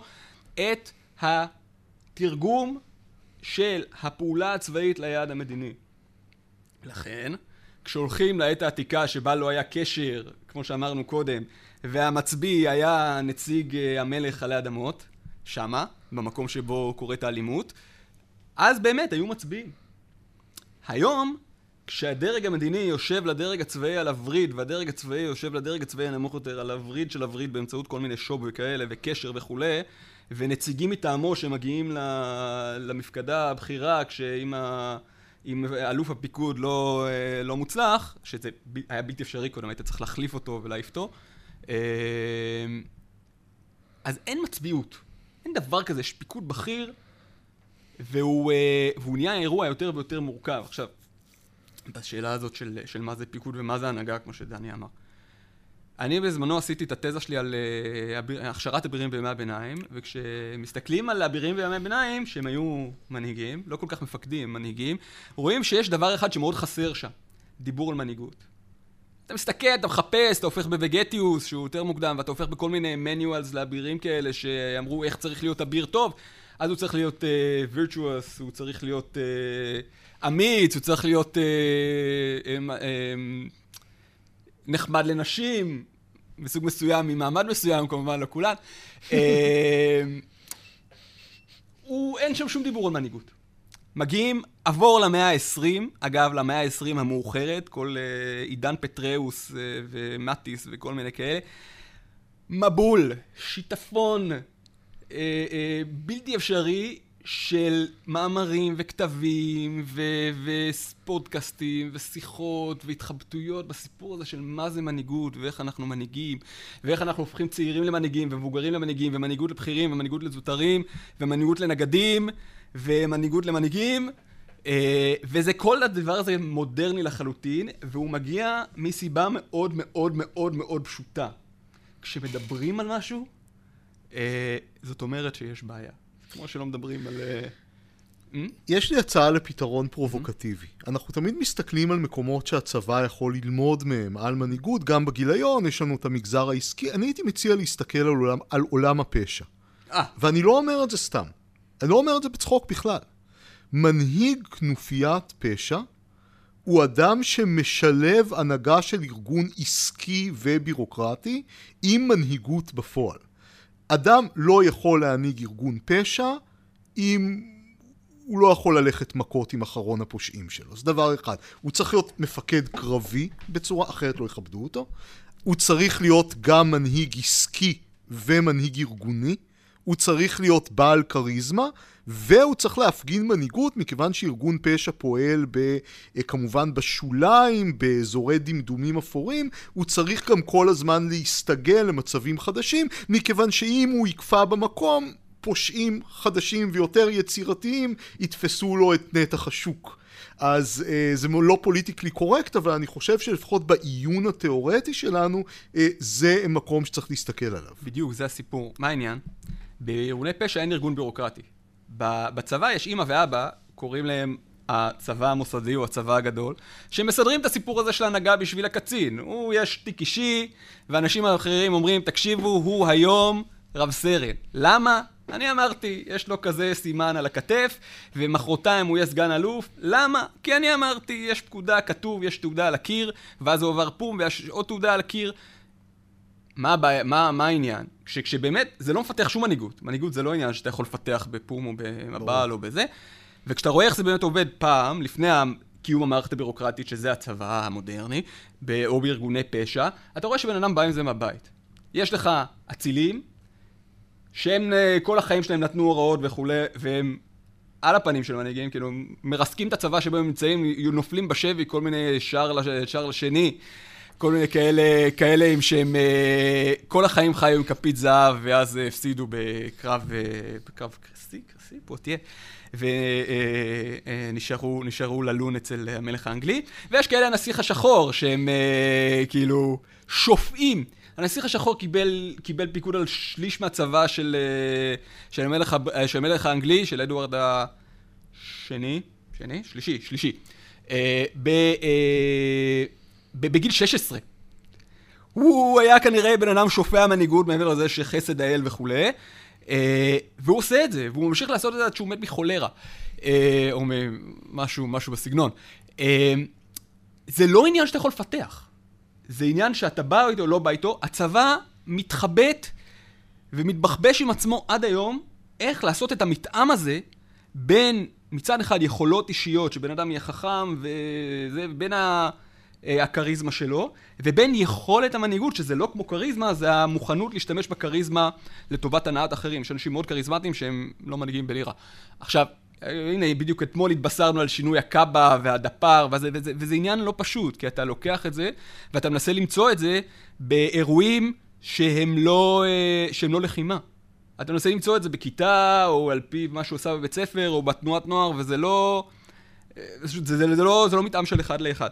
את התרגום של הפעולה הצבאית ליעד המדיני. לכן, כשהולכים לעת העתיקה שבה לא היה קשר, כמו שאמרנו קודם, והמצביא היה נציג אה, המלך עלי אדמות, שמה, במקום שבו קורית האלימות, אז באמת היו מצביעים. היום, כשהדרג המדיני יושב לדרג הצבאי על הווריד, והדרג הצבאי יושב לדרג הצבאי הנמוך יותר על הווריד של הווריד באמצעות כל מיני שוב וכאלה, וקשר וכולי, ונציגים מטעמו שמגיעים למפקדה הבכירה, כשאם ה... אם אלוף הפיקוד לא, אה, לא מוצלח, שזה היה בלתי אפשרי קודם, היית צריך להחליף אותו ולהעיף אותו, אה, אז אין מצביעות. אין דבר כזה, יש פיקוד בכיר, והוא, אה, והוא נהיה אירוע יותר ויותר מורכב. עכשיו, בשאלה הזאת של, של מה זה פיקוד ומה זה הנהגה, כמו שדני אמר. אני בזמנו עשיתי את התזה שלי על uh, הכשרת אבירים בימי הביניים, וכשמסתכלים על אבירים בימי הביניים, שהם היו מנהיגים, לא כל כך מפקדים, מנהיגים, רואים שיש דבר אחד שמאוד חסר שם, דיבור על מנהיגות. אתה מסתכל, אתה מחפש, אתה הופך בווגטיוס, שהוא יותר מוקדם, ואתה הופך בכל מיני מניואלס לאבירים כאלה, שאמרו איך צריך להיות אביר טוב, אז הוא צריך להיות וירטואוס, uh, הוא צריך להיות uh, אמיץ, הוא צריך להיות... Uh, um, um, נחמד לנשים, מסוג מסוים, ממעמד מסוים, כמובן, לא כולן. <laughs> אה, הוא, אין שם שום דיבור על מנהיגות. מגיעים, עבור למאה ה-20, אגב, למאה ה-20 המאוחרת, כל uh, עידן פטראוס uh, ומטיס וכל מיני כאלה. מבול, שיטפון, uh, uh, בלתי אפשרי, של מאמרים וכתבים ו- ופודקאסטים ושיחות והתחבטויות בסיפור הזה של מה זה מנהיגות ואיך אנחנו מנהיגים ואיך אנחנו הופכים צעירים למנהיגים ומבוגרים למנהיגים ומנהיגות לבכירים ומנהיגות לזוטרים ומנהיגות לנגדים ומנהיגות למנהיגים אה, וזה כל הדבר הזה מודרני לחלוטין והוא מגיע מסיבה מאוד מאוד מאוד מאוד פשוטה. כשמדברים על משהו אה, זאת אומרת שיש בעיה כמו שלא מדברים על... אה, hmm? יש לי הצעה לפתרון פרובוקטיבי. Hmm? אנחנו תמיד מסתכלים על מקומות שהצבא יכול ללמוד מהם, על מנהיגות, גם בגיליון, יש לנו את המגזר העסקי. אני הייתי מציע להסתכל על עולם, על עולם הפשע. אה. ואני לא אומר את זה סתם. אני לא אומר את זה בצחוק בכלל. מנהיג כנופיית פשע הוא אדם שמשלב הנהגה של ארגון עסקי ובירוקרטי עם מנהיגות בפועל. אדם לא יכול להנהיג ארגון פשע אם הוא לא יכול ללכת מכות עם אחרון הפושעים שלו. זה דבר אחד. הוא צריך להיות מפקד קרבי בצורה אחרת לא יכבדו אותו. הוא צריך להיות גם מנהיג עסקי ומנהיג ארגוני. הוא צריך להיות בעל כריזמה, והוא צריך להפגין מנהיגות, מכיוון שארגון פשע פועל ב, אה, כמובן בשוליים, באזורי דמדומים אפורים, הוא צריך גם כל הזמן להסתגל למצבים חדשים, מכיוון שאם הוא יקפא במקום, פושעים חדשים ויותר יצירתיים יתפסו לו את נתח השוק. אז אה, זה לא פוליטיקלי קורקט, אבל אני חושב שלפחות בעיון התיאורטי שלנו, אה, זה מקום שצריך להסתכל עליו. בדיוק, זה הסיפור. מה העניין? בארגוני פשע אין ארגון בירוקרטי. בצבא יש אימא ואבא, קוראים להם הצבא המוסדי או הצבא הגדול, שמסדרים את הסיפור הזה של הנהגה בשביל הקצין. הוא, יש תיק אישי, ואנשים אחרים אומרים, תקשיבו, הוא היום רב סרן. למה? אני אמרתי, יש לו כזה סימן על הכתף, ומחרתיים הוא יהיה סגן אלוף. למה? כי אני אמרתי, יש פקודה, כתוב, יש תעודה על הקיר, ואז הוא עבר פום, ויש עוד תעודה על הקיר. מה, הבעיה, מה, מה העניין? שכשבאמת, זה לא מפתח שום מנהיגות. מנהיגות זה לא עניין שאתה יכול לפתח בפום או במב"ל או בזה. וכשאתה רואה איך זה באמת עובד פעם, לפני קיום המערכת הבירוקרטית, שזה הצבא המודרני, או בארגוני פשע, אתה רואה שבן אדם בא עם זה מהבית. יש לך אצילים, שהם אה, כל החיים שלהם נתנו הוראות וכולי, והם על הפנים של מנהיגים, כאילו, מרסקים את הצבא שבו הם נמצאים, נופלים בשבי כל מיני שער, שער לשני. כל מיני כאלה, כאלה עם שהם אה, כל החיים חיו עם כפית זהב, ואז הפסידו בקרב, אה, בקרב קרסי, קרסי, פה תהיה. ונשארו נשארו ללון אצל המלך האנגלי, ויש כאלה הנסיך השחור, שהם כאילו שופעים. הנסיך השחור קיבל, קיבל פיקוד על שליש מהצבא של, של, המלך, של המלך האנגלי, של אדוארד השני, שני? שלישי, שלישי. ב... בגיל 16. הוא היה כנראה בן אדם שופע מנהיגות מעבר לזה שחסד האל וכולי, אה, והוא עושה את זה, והוא ממשיך לעשות את זה עד שהוא מת מחולרה, אה, או משהו, משהו בסגנון. אה, זה לא עניין שאתה יכול לפתח, זה עניין שאתה בא איתו או לא בא איתו, הצבא מתחבט ומתבחבש עם עצמו עד היום איך לעשות את המתאם הזה בין מצד אחד יכולות אישיות, שבן אדם יהיה חכם, וזה בין ה... אה, הכריזמה שלו, ובין יכולת המנהיגות, שזה לא כמו כריזמה, זה המוכנות להשתמש בכריזמה לטובת הנעת אחרים. יש אנשים מאוד כריזמטיים שהם לא מנהיגים בלירה. עכשיו, הנה, בדיוק אתמול התבשרנו על שינוי הקאבה והדפ"ר, וזה, וזה, וזה עניין לא פשוט, כי אתה לוקח את זה, ואתה מנסה למצוא את זה באירועים שהם לא, אה, שהם לא לחימה. אתה מנסה למצוא את זה בכיתה, או על פי מה שהוא עושה בבית ספר, או בתנועת נוער, וזה לא... אה, זה, זה, זה, לא, זה לא מתאם של אחד לאחד.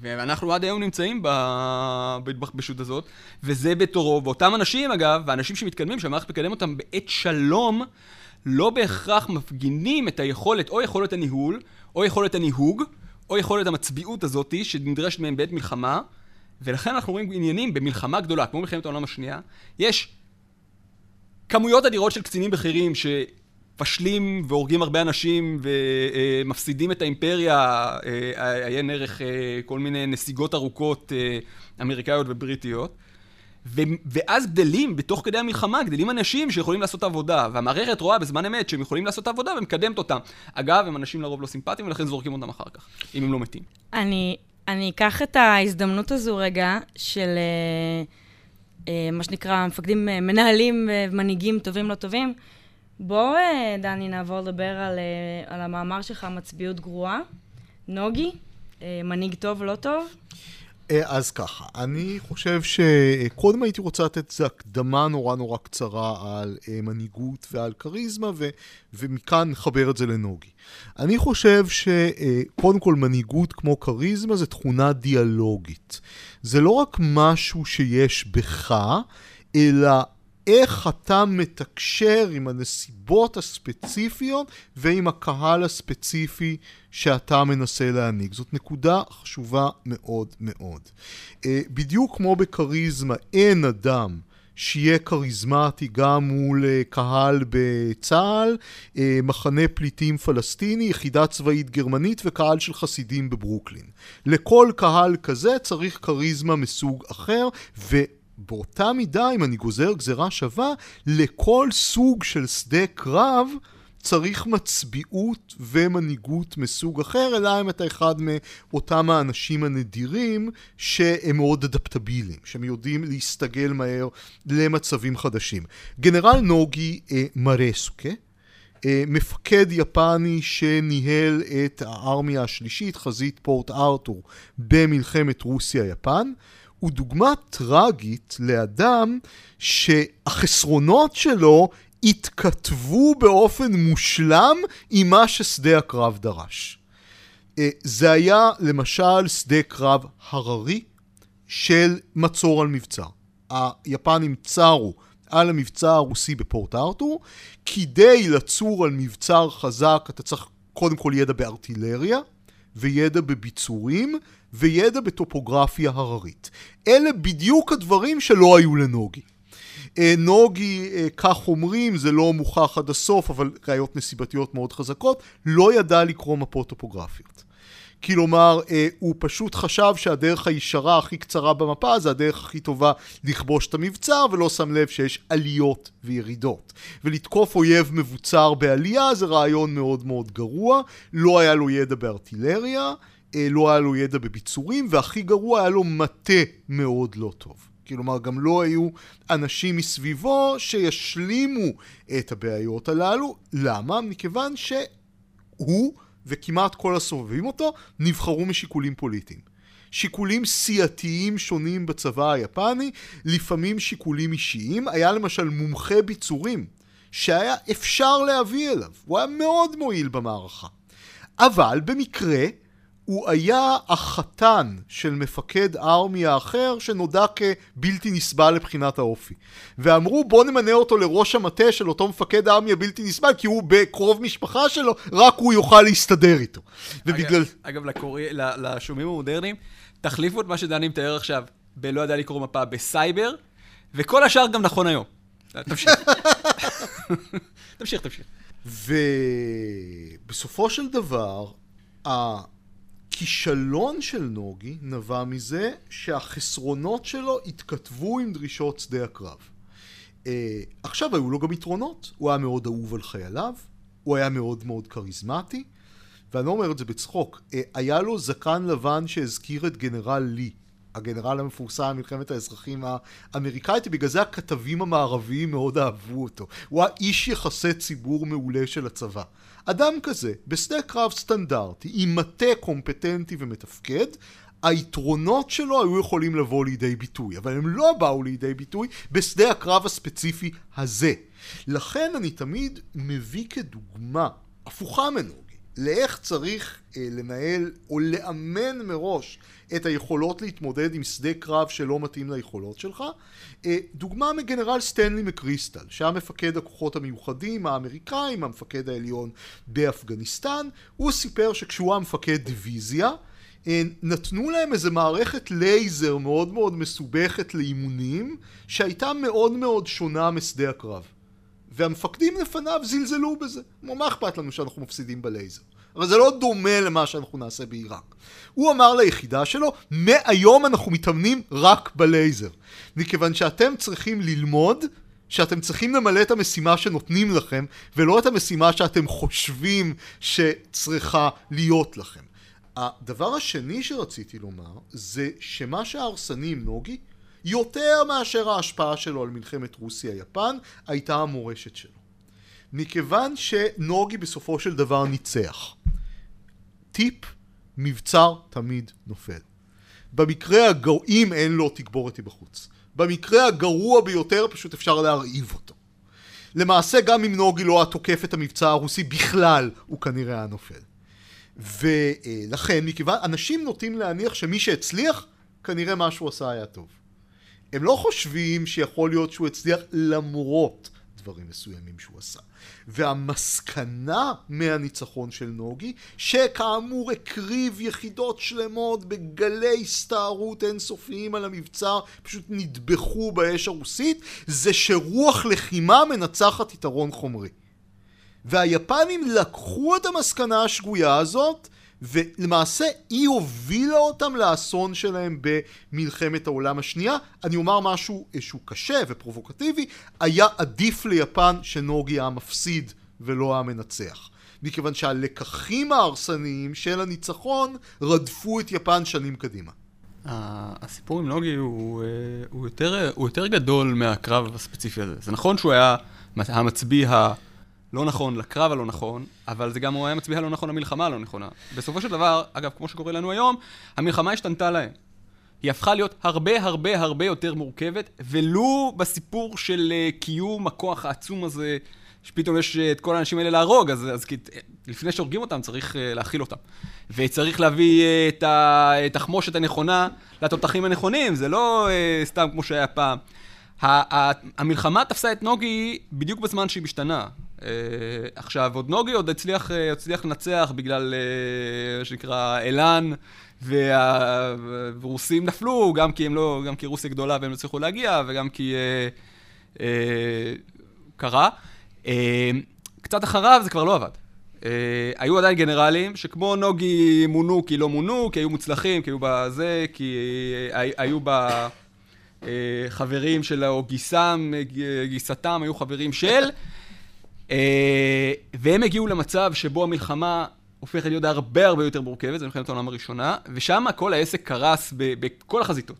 ואנחנו עד היום נמצאים בהתבחבשות הזאת, וזה בתורו, ואותם אנשים אגב, והאנשים שמתקדמים, שהמערכת מקדם אותם בעת שלום, לא בהכרח מפגינים את היכולת, או יכולת הניהול, או יכולת הניהוג, או יכולת המצביעות הזאתי, שנדרשת מהם בעת מלחמה, ולכן אנחנו רואים עניינים במלחמה גדולה, כמו מלחמת העולם השנייה, יש כמויות אדירות של קצינים בכירים שפשלים והורגים הרבה אנשים ומפסידים את האימפריה, עיין ערך אה, כל מיני נסיגות ארוכות אה, אמריקאיות ובריטיות. ו- ואז גדלים, בתוך כדי המלחמה, גדלים אנשים שיכולים לעשות עבודה, והמערכת רואה בזמן אמת שהם יכולים לעשות עבודה ומקדמת אותם. אגב, הם אנשים לרוב לא סימפטיים, ולכן זורקים אותם אחר כך, אם הם לא מתים. אני, אני אקח את ההזדמנות הזו רגע, של אה, אה, מה שנקרא, מפקדים, אה, מנהלים ומנהיגים טובים לא טובים. בוא, אה, דני, נעבור לדבר על, אה, על המאמר שלך, מצביעות גרועה. נוגי, אה, מנהיג טוב, לא טוב. אז ככה, אני חושב שקודם הייתי רוצה לתת איזו הקדמה נורא נורא קצרה על מנהיגות ועל כריזמה, ו, ומכאן נחבר את זה לנוגי. אני חושב שקודם כל מנהיגות כמו כריזמה זה תכונה דיאלוגית. זה לא רק משהו שיש בך, אלא איך אתה מתקשר עם הנסיבות הספציפיות ועם הקהל הספציפי שאתה מנסה להנהיג. זאת נקודה חשובה מאוד מאוד. אה, בדיוק כמו בכריזמה, אין אדם שיהיה כריזמטי גם מול אה, קהל בצה"ל, אה, מחנה פליטים פלסטיני, יחידה צבאית גרמנית וקהל של חסידים בברוקלין. לכל קהל כזה צריך כריזמה מסוג אחר, ו... באותה מידה, אם אני גוזר גזרה שווה, לכל סוג של שדה קרב צריך מצביעות ומנהיגות מסוג אחר, אלא אם אתה אחד מאותם האנשים הנדירים שהם מאוד אדפטביליים, שהם יודעים להסתגל מהר למצבים חדשים. גנרל נוגי אה, מרסוקה, אה, מפקד יפני שניהל את הארמיה השלישית, חזית פורט ארתור, במלחמת רוסיה-יפן, הוא דוגמה טרגית לאדם שהחסרונות שלו התכתבו באופן מושלם עם מה ששדה הקרב דרש. אה, זה היה למשל שדה קרב הררי של מצור על מבצר. היפנים צרו על המבצע הרוסי בפורט ארתור. כדי לצור על מבצר חזק אתה צריך קודם כל ידע בארטילריה וידע בביצורים וידע בטופוגרפיה הררית. אלה בדיוק הדברים שלא היו לנוגי. אה, נוגי, אה, כך אומרים, זה לא מוכח עד הסוף, אבל ראיות נסיבתיות מאוד חזקות, לא ידע לקרוא מפות טופוגרפיות. כלומר, אה, הוא פשוט חשב שהדרך הישרה הכי קצרה במפה זה הדרך הכי טובה לכבוש את המבצר, ולא שם לב שיש עליות וירידות. ולתקוף אויב מבוצר בעלייה זה רעיון מאוד מאוד גרוע, לא היה לו ידע בארטילריה, לא היה לו ידע בביצורים, והכי גרוע היה לו מטה מאוד לא טוב. כלומר, גם לא היו אנשים מסביבו שישלימו את הבעיות הללו. למה? מכיוון שהוא וכמעט כל הסובבים אותו נבחרו משיקולים פוליטיים. שיקולים סיעתיים שונים בצבא היפני, לפעמים שיקולים אישיים. היה למשל מומחה ביצורים שהיה אפשר להביא אליו, הוא היה מאוד מועיל במערכה. אבל במקרה הוא היה החתן של מפקד ארמי האחר שנודע כבלתי נסבל לבחינת האופי. ואמרו בוא נמנה אותו לראש המטה של אותו מפקד ארמי הבלתי נסבל כי הוא בקרוב משפחה שלו, רק הוא יוכל להסתדר איתו. ובגלל... אגב, לקורא, לשומעים המודרניים, תחליפו את מה שדני מתאר עכשיו בלא ידע לקרוא מפה בסייבר, וכל השאר גם נכון היום. תמשיך. <laughs> תמשיך, תמשיך. ובסופו של דבר, הכישלון של נוגי נבע מזה שהחסרונות שלו התכתבו עם דרישות שדה הקרב. Uh, עכשיו היו לו גם יתרונות, הוא היה מאוד אהוב על חייליו, הוא היה מאוד מאוד כריזמטי, ואני לא אומר את זה בצחוק, אה, היה לו זקן לבן שהזכיר את גנרל לי. הגנרל המפורסם במלחמת האזרחים האמריקאית, ובגלל זה הכתבים המערביים מאוד אהבו אותו. הוא היה איש יחסי ציבור מעולה של הצבא. אדם כזה, בשדה קרב סטנדרטי, עם מטה קומפטנטי ומתפקד, היתרונות שלו היו יכולים לבוא לידי ביטוי, אבל הם לא באו לידי ביטוי בשדה הקרב הספציפי הזה. לכן אני תמיד מביא כדוגמה, הפוכה מנוגי, לאיך צריך אה, לנהל או לאמן מראש את היכולות להתמודד עם שדה קרב שלא מתאים ליכולות שלך. אה, דוגמה מגנרל סטנלי מקריסטל, שהיה מפקד הכוחות המיוחדים האמריקאים, המפקד העליון באפגניסטן, הוא סיפר שכשהוא היה מפקד דיוויזיה, אה, נתנו להם איזה מערכת לייזר מאוד מאוד מסובכת לאימונים, שהייתה מאוד מאוד שונה משדה הקרב. והמפקדים לפניו זלזלו בזה. מה אכפת לנו שאנחנו מפסידים בלייזר? אבל זה לא דומה למה שאנחנו נעשה בעיראק. הוא אמר ליחידה שלו, מהיום אנחנו מתאמנים רק בלייזר. מכיוון שאתם צריכים ללמוד שאתם צריכים למלא את המשימה שנותנים לכם, ולא את המשימה שאתם חושבים שצריכה להיות לכם. הדבר השני שרציתי לומר, זה שמה שההרסנים נוגי, יותר מאשר ההשפעה שלו על מלחמת רוסיה-יפן, הייתה המורשת שלו. מכיוון שנוגי בסופו של דבר ניצח. טיפ, מבצר תמיד נופל. במקרה הגרוע, אם אין לו תגבורת בחוץ. במקרה הגרוע ביותר פשוט אפשר להרעיב אותו. למעשה גם אם נוגי לא היה תוקף את המבצע הרוסי בכלל, הוא כנראה היה נופל. ולכן, מכיוון, אנשים נוטים להניח שמי שהצליח, כנראה מה שהוא עשה היה טוב. הם לא חושבים שיכול להיות שהוא הצליח למרות דברים מסוימים שהוא עשה. והמסקנה מהניצחון של נוגי, שכאמור הקריב יחידות שלמות בגלי הסתערות אינסופיים על המבצר, פשוט נטבחו באש הרוסית, זה שרוח לחימה מנצחת יתרון חומרי. והיפנים לקחו את המסקנה השגויה הזאת, ולמעשה היא הובילה אותם לאסון שלהם במלחמת העולם השנייה. אני אומר משהו שהוא קשה ופרובוקטיבי, היה עדיף ליפן שנוגי היה מפסיד ולא היה מנצח. מכיוון שהלקחים ההרסניים של הניצחון רדפו את יפן שנים קדימה. הסיפור עם נוגי הוא, אה, הוא, יותר, הוא יותר גדול מהקרב הספציפי הזה. זה נכון שהוא היה המצביא ה... לא נכון לקרב הלא נכון, אבל זה גם הוא היה מצביע הלא נכון למלחמה הלא נכונה. בסופו של דבר, אגב, כמו שקורה לנו היום, המלחמה השתנתה להם. היא הפכה להיות הרבה הרבה הרבה יותר מורכבת, ולו בסיפור של uh, קיום הכוח העצום הזה, שפתאום יש uh, את כל האנשים האלה להרוג, אז, אז לפני שהורגים אותם צריך להכיל אותם. וצריך להביא את התחמושת הנכונה לתותחים הנכונים, זה לא סתם כמו שהיה פעם. המלחמה תפסה את נוגי בדיוק בזמן שהיא משתנה. Uh, עכשיו, עוד נוגי עוד הצליח, uh, הצליח לנצח בגלל uh, מה שנקרא אילן, והרוסים נפלו, גם כי, לא, גם כי רוסיה גדולה והם לא הצליחו להגיע, וגם כי uh, uh, קרה. Uh, קצת אחריו זה כבר לא עבד. Uh, היו עדיין גנרלים שכמו נוגי מונו כי לא מונו, כי היו מוצלחים, כי היו בזה, כי היו ב... חברים של, או גיסם, גיסתם היו חברים של, אה, והם הגיעו למצב שבו המלחמה הופכת להיות הרבה הרבה יותר מורכבת, זה מלחמת העולם הראשונה, ושם כל העסק קרס בכל החזיתות.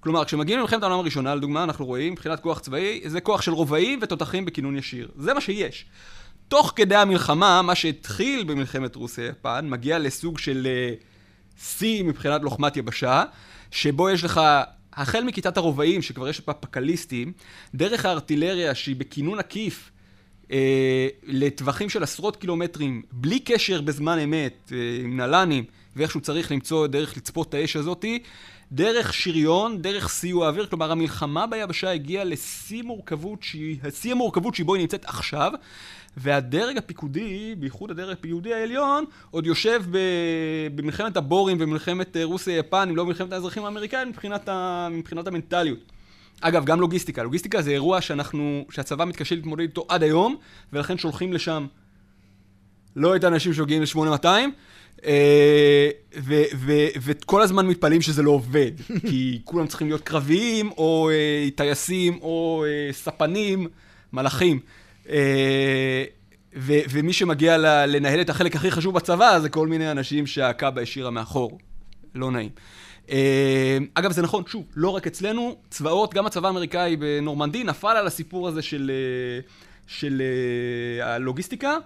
כלומר, כשמגיעים למלחמת העולם הראשונה, לדוגמה, אנחנו רואים, מבחינת כוח צבאי, זה כוח של רובעים ותותחים בכינון ישיר. זה מה שיש. תוך כדי המלחמה, מה שהתחיל במלחמת רוסיה-יפן, מגיע לסוג של אה, שיא מבחינת לוחמת יבשה, שבו יש לך, החל מכיתת הרובעים, שכבר יש בה פקליסטים, דרך הארטילריה שהיא בכינון עקיף, אה, לטווחים של עשרות קילומטרים, בלי קשר בזמן אמת, אה, עם נל"נים, ואיכשהו צריך למצוא דרך לצפות את האש הזאתי, דרך שריון, דרך סיוע אוויר, כלומר המלחמה ביבשה הגיעה לשיא מורכבות, שהיא, שיא המורכבות שבו היא נמצאת עכשיו, והדרג הפיקודי, בייחוד הדרג הפיקודי העליון, עוד יושב ב, במלחמת הבורים ומלחמת אה, רוסיה-יפן, אם לא במלחמת האזרחים האמריקאים, מבחינת, ה, מבחינת המנטליות. אגב, גם לוגיסטיקה. לוגיסטיקה זה אירוע שאנחנו, שהצבא מתקשה להתמודד איתו עד היום, ולכן שולחים לשם לא את האנשים שמגיעים ל-8200, אה, וכל הזמן מתפלאים שזה לא עובד, <laughs> כי כולם צריכים להיות קרביים, או אה, טייסים, או אה, ספנים, מלאכים. ומי שמגיע לנהל את החלק הכי חשוב בצבא, זה כל מיני אנשים שהקאבה השאירה מאחור. לא נעים. אה, אגב, זה נכון, שוב, לא רק אצלנו, צבאות, גם הצבא האמריקאי בנורמנדי נפל על הסיפור הזה של, אה, של אה, הלוגיסטיקה,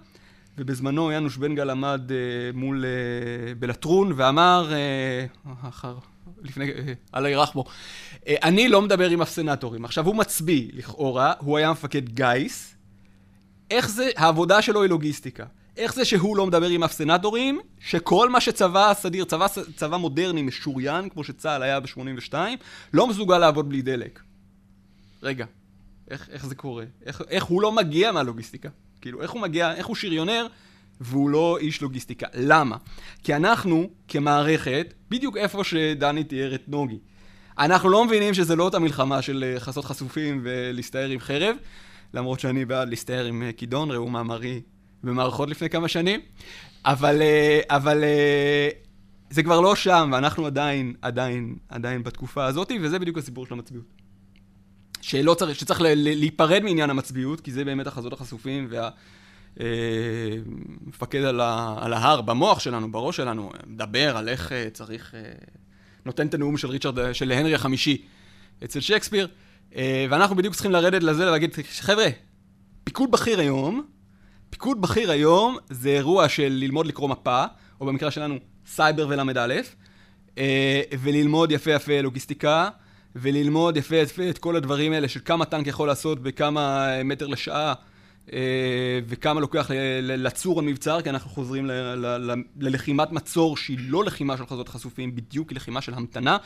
ובזמנו יאנוש בן גל עמד מול בלטרון ואמר, אחר, לפני, אללה ירחמו, אני לא מדבר עם אף סנטורים. עכשיו, הוא מצביא, לכאורה, הוא היה מפקד גיס, איך זה, העבודה שלו היא לוגיסטיקה. איך זה שהוא לא מדבר עם אף סנטורים, שכל מה שצבא סדיר, צבא, צבא מודרני משוריין, כמו שצה"ל היה ב-82, לא מסוגל לעבוד בלי דלק. רגע, איך, איך זה קורה? איך, איך הוא לא מגיע מהלוגיסטיקה? כאילו, איך הוא מגיע, איך הוא שריונר והוא לא איש לוגיסטיקה? למה? כי אנחנו, כמערכת, בדיוק איפה שדני תיאר את נוגי, אנחנו לא מבינים שזה לא אותה מלחמה של אה, חסות חשופים ולהסתער עם חרב, למרות שאני בעד להסתער עם אה, כידון, ראו מאמרי במערכות לפני כמה שנים, אבל, אה, אבל אה, זה כבר לא שם, ואנחנו עדיין, עדיין, עדיין בתקופה הזאת, וזה בדיוק הסיפור של המצביעות. שלא צריך, שצריך להיפרד מעניין המצביעות, כי זה באמת החזות החשופים וה... אה, על, ה, על ההר, במוח שלנו, בראש שלנו, מדבר על איך צריך... נותן את הנאום של ריצ'רד, של הנרי החמישי אצל שייקספיר, ואנחנו בדיוק צריכים לרדת לזה ולהגיד, חבר'ה, פיקוד בכיר היום, פיקוד בכיר היום זה אירוע של ללמוד לקרוא מפה, או במקרה שלנו סייבר ול"א, אה, וללמוד יפה יפה לוגיסטיקה, וללמוד יפה יפה את כל הדברים האלה של כמה טנק יכול לעשות בכמה מטר לשעה, אה, וכמה לוקח לצור המבצר, כי אנחנו חוזרים ללחימת מצור שהיא לא לחימה של חזות חשופים, בדיוק היא לחימה של המתנה,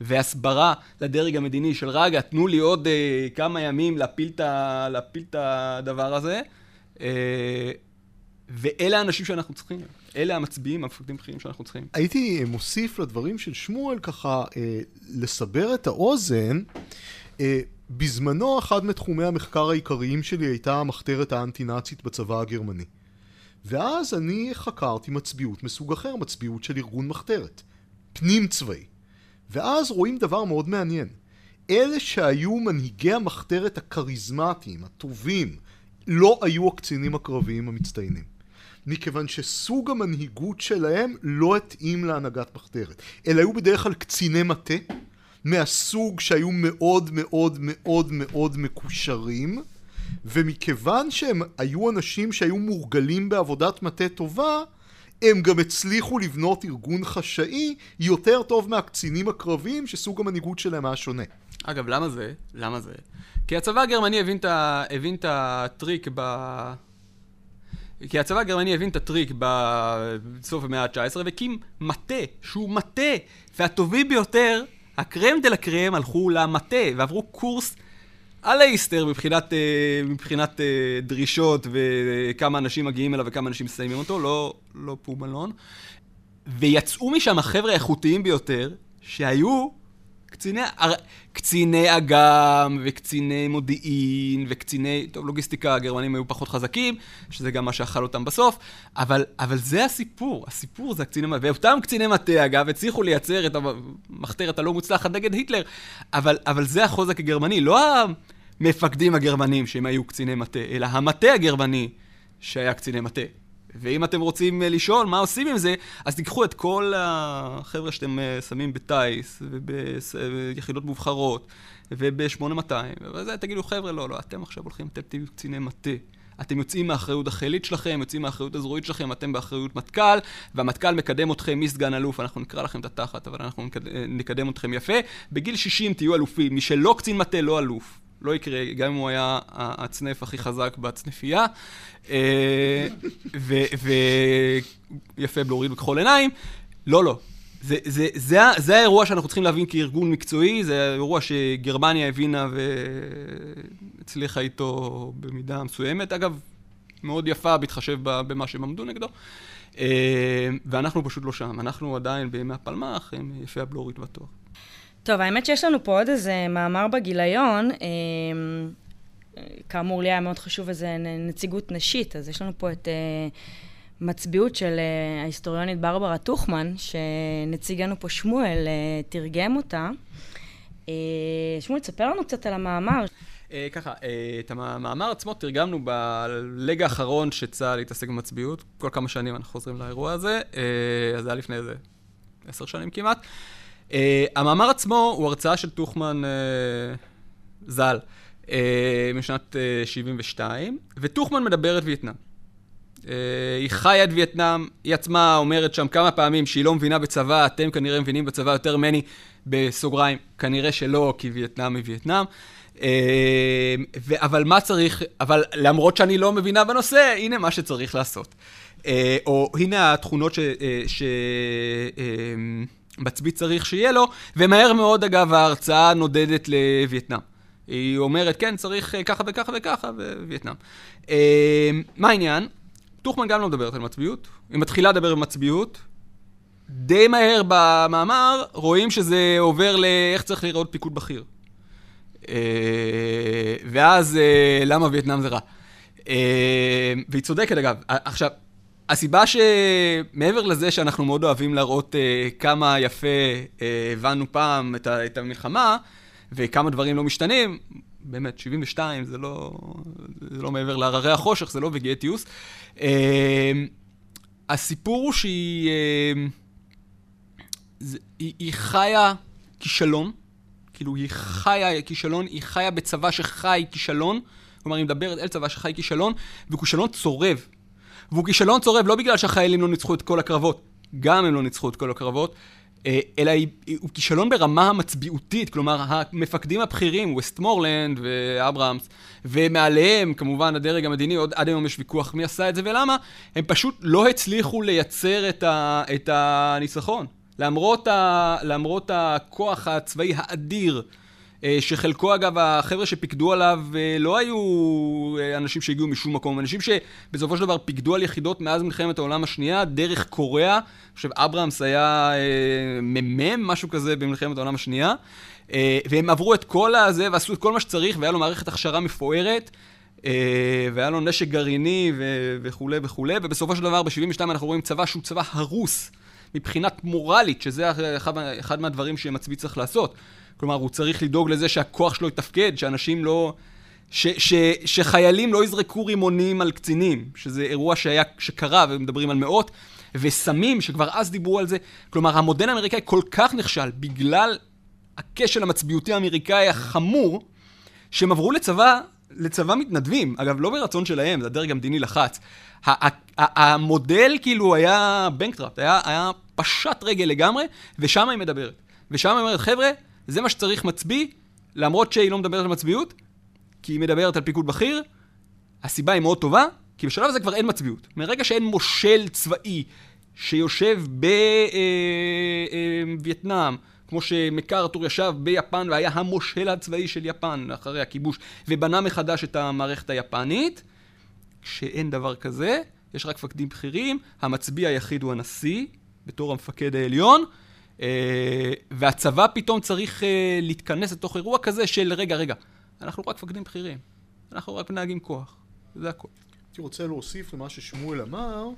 והסברה לדרג המדיני של רגע, תנו לי עוד אה, כמה ימים להפיל את הדבר הזה. אה, ואלה האנשים שאנחנו צריכים, אלה המצביעים, המפקדים בכירים שאנחנו צריכים. הייתי מוסיף לדברים של שמואל ככה, אה, לסבר את האוזן. אה, בזמנו אחד מתחומי המחקר העיקריים שלי הייתה המחתרת האנטי-נאצית בצבא הגרמני. ואז אני חקרתי מצביעות מסוג אחר, מצביעות של ארגון מחתרת, פנים צבאי. ואז רואים דבר מאוד מעניין. אלה שהיו מנהיגי המחתרת הכריזמטיים, הטובים, לא היו הקצינים הקרביים המצטיינים. מכיוון שסוג המנהיגות שלהם לא התאים להנהגת מחתרת, אלא היו בדרך כלל קציני מטה, מהסוג שהיו מאוד מאוד מאוד מאוד מקושרים, ומכיוון שהם היו אנשים שהיו מורגלים בעבודת מטה טובה, הם גם הצליחו לבנות ארגון חשאי יותר טוב מהקצינים הקרביים שסוג המנהיגות שלהם היה שונה. אגב, למה זה? למה זה? כי הצבא הגרמני הבין את, הבין את הטריק ב... כי הצבא הגרמני הבין את הטריק בסוף המאה ה-19 והקים מטה, שהוא מטה, והטובים ביותר, הקרם דה לקרם, הלכו למטה ועברו קורס על האיסטר מבחינת, אה, מבחינת אה, דרישות וכמה אנשים מגיעים אליו וכמה אנשים מסיימים אותו, לא, לא פומלון. ויצאו משם החבר'ה האיכותיים ביותר, שהיו קציני, קציני אג"ם וקציני מודיעין וקציני, טוב, לוגיסטיקה, הגרמנים היו פחות חזקים, שזה גם מה שאכל אותם בסוף, אבל, אבל זה הסיפור, הסיפור זה הקציני ואותם קציני מטה, אגב, הצליחו לייצר את המחתרת הלא מוצלחת נגד היטלר, אבל, אבל זה החוזק הגרמני, לא המפקדים הגרמנים שהם היו קציני מטה, אלא המטה הגרמני שהיה קציני מטה. ואם אתם רוצים אה, לשאול מה עושים עם זה, אז תיקחו את כל החבר'ה שאתם אה, שמים בטיס, וביחידות מובחרות, וב-8200, וזה, תגידו, חבר'ה, לא, לא, אתם עכשיו הולכים, אתם תהיו קציני מטה. אתם יוצאים מהאחריות החילית שלכם, יוצאים מהאחריות הזרועית שלכם, אתם באחריות מטכ"ל, והמטכ"ל מקדם אתכם מסגן אלוף, אנחנו נקרא לכם את התחת, אבל אנחנו נקדם אתכם יפה. בגיל 60 תהיו אלופים, מי שלא קצין מטה לא אלוף. לא יקרה, גם אם הוא היה הצנף הכי חזק בצנפייה. אה, ויפה להוריד בכחול עיניים. לא, לא. זה, זה, זה, זה האירוע שאנחנו צריכים להבין כארגון מקצועי, זה האירוע שגרמניה הבינה והצליחה איתו במידה מסוימת. אגב, מאוד יפה בהתחשב במה שהם עמדו נגדו. אה, ואנחנו פשוט לא שם, אנחנו עדיין בימי הפלמ"ח, עם יפי הבלורית והתואר. טוב, האמת שיש לנו פה עוד איזה מאמר בגיליון. אמ, כאמור, לי היה מאוד חשוב איזה נציגות נשית, אז יש לנו פה את uh, מצביעות של uh, ההיסטוריונית ברברה טוכמן, שנציגנו פה שמואל תרגם אותה. שמואל, תספר לנו קצת על המאמר. אה, ככה, אה, את המאמר עצמו תרגמנו בלג האחרון שצה"ל התעסק במצביעות. כל כמה שנים אנחנו חוזרים לאירוע הזה, אה, אז זה היה לפני איזה עשר שנים כמעט. המאמר עצמו הוא הרצאה של טוחמן ז"ל משנת 72, וטוחמן מדבר את וייטנאם. היא חיה את וייטנאם, היא עצמה אומרת שם כמה פעמים שהיא לא מבינה בצבא, אתם כנראה מבינים בצבא יותר ממני, בסוגריים, כנראה שלא, כי וייטנאם היא וייטנאם. אה, אבל מה צריך, אבל למרות שאני לא מבינה בנושא, הנה מה שצריך לעשות. אה, או הנה התכונות שמצביא אה, צריך שיהיה לו, ומהר מאוד אגב ההרצאה נודדת לווייטנאם. היא אומרת, כן, צריך ככה וככה וככה, ווייטנאם. מה העניין? טוחמן גם לא מדברת על מצביעות, היא מתחילה לדבר על מצביעות. די מהר במאמר רואים שזה עובר לאיך צריך להיראות פיקוד בכיר. אה, ואז אה, למה וייטנאם זה רע. אה, והיא צודקת אגב. עכשיו, הסיבה שמעבר לזה שאנחנו מאוד אוהבים להראות כמה יפה הבנו פעם את המלחמה, וכמה דברים לא משתנים, באמת, 72 זה לא, זה לא מעבר להררי החושך, זה לא וגייטיוס. הסיפור הוא שהיא היא, היא חיה כישלון. כאילו, היא חיה כישלון, היא חיה בצבא שחי כישלון, כלומר, היא מדברת אל צבא שחי כישלון, והוא כישלון צורב. והוא כישלון צורב לא בגלל שהחיילים לא ניצחו את כל הקרבות, גם הם לא ניצחו את כל הקרבות, אה, אלא הוא כישלון ברמה המצביעותית, כלומר, המפקדים הבכירים, ווסטמורלנד ואברהמס, ומעליהם, כמובן, הדרג המדיני, עוד עד היום יש ויכוח מי עשה את זה ולמה, הם פשוט לא הצליחו לייצר את, ה, את הניצחון. למרות, ה, למרות הכוח הצבאי האדיר, שחלקו אגב, החבר'ה שפיקדו עליו אה, לא היו אה, אנשים שהגיעו משום מקום, אנשים שבסופו של דבר פיקדו על יחידות מאז מלחמת העולם השנייה, דרך קוריאה, אני חושב אברהמס היה מ"מ, משהו כזה, במלחמת העולם השנייה, והם עברו את כל הזה ועשו את כל מה שצריך, והיה לו מערכת הכשרה מפוארת. והיה לו נשק גרעיני וכולי וכולי, ובסופו של דבר ב-72 אנחנו רואים צבא שהוא צבא הרוס. מבחינת מורלית, שזה אחד, אחד מהדברים שמצביא צריך לעשות. כלומר, הוא צריך לדאוג לזה שהכוח שלו יתפקד, שאנשים לא... ש, ש, שחיילים לא יזרקו רימונים על קצינים, שזה אירוע שהיה, שקרה, ומדברים על מאות, וסמים, שכבר אז דיברו על זה. כלומר, המודל האמריקאי כל כך נכשל בגלל הכשל המצביעותי האמריקאי החמור, שהם עברו לצבא, לצבא מתנדבים. אגב, לא ברצון שלהם, זה הדרג המדיני לחץ. המודל כאילו היה בנקטראפט, היה, היה פשט רגל לגמרי, ושם היא מדברת. ושם היא אומרת, חבר'ה, זה מה שצריך מצביא, למרות שהיא לא מדברת על מצביעות, כי היא מדברת על פיקוד בכיר, הסיבה היא מאוד טובה, כי בשלב הזה כבר אין מצביעות. מרגע שאין מושל צבאי שיושב בווייטנאם, אה, אה, כמו שמקארתור ישב ביפן והיה המושל הצבאי של יפן אחרי הכיבוש, ובנה מחדש את המערכת היפנית, כשאין דבר כזה, יש רק מפקדים בכירים, המצביא היחיד הוא הנשיא, בתור המפקד העליון, והצבא פתאום צריך אה, להתכנס לתוך אירוע כזה של רגע, רגע, אנחנו רק מפקדים בכירים, אנחנו רק מנהגים כוח, זה הכול. הייתי רוצה להוסיף למה ששמואל אמר,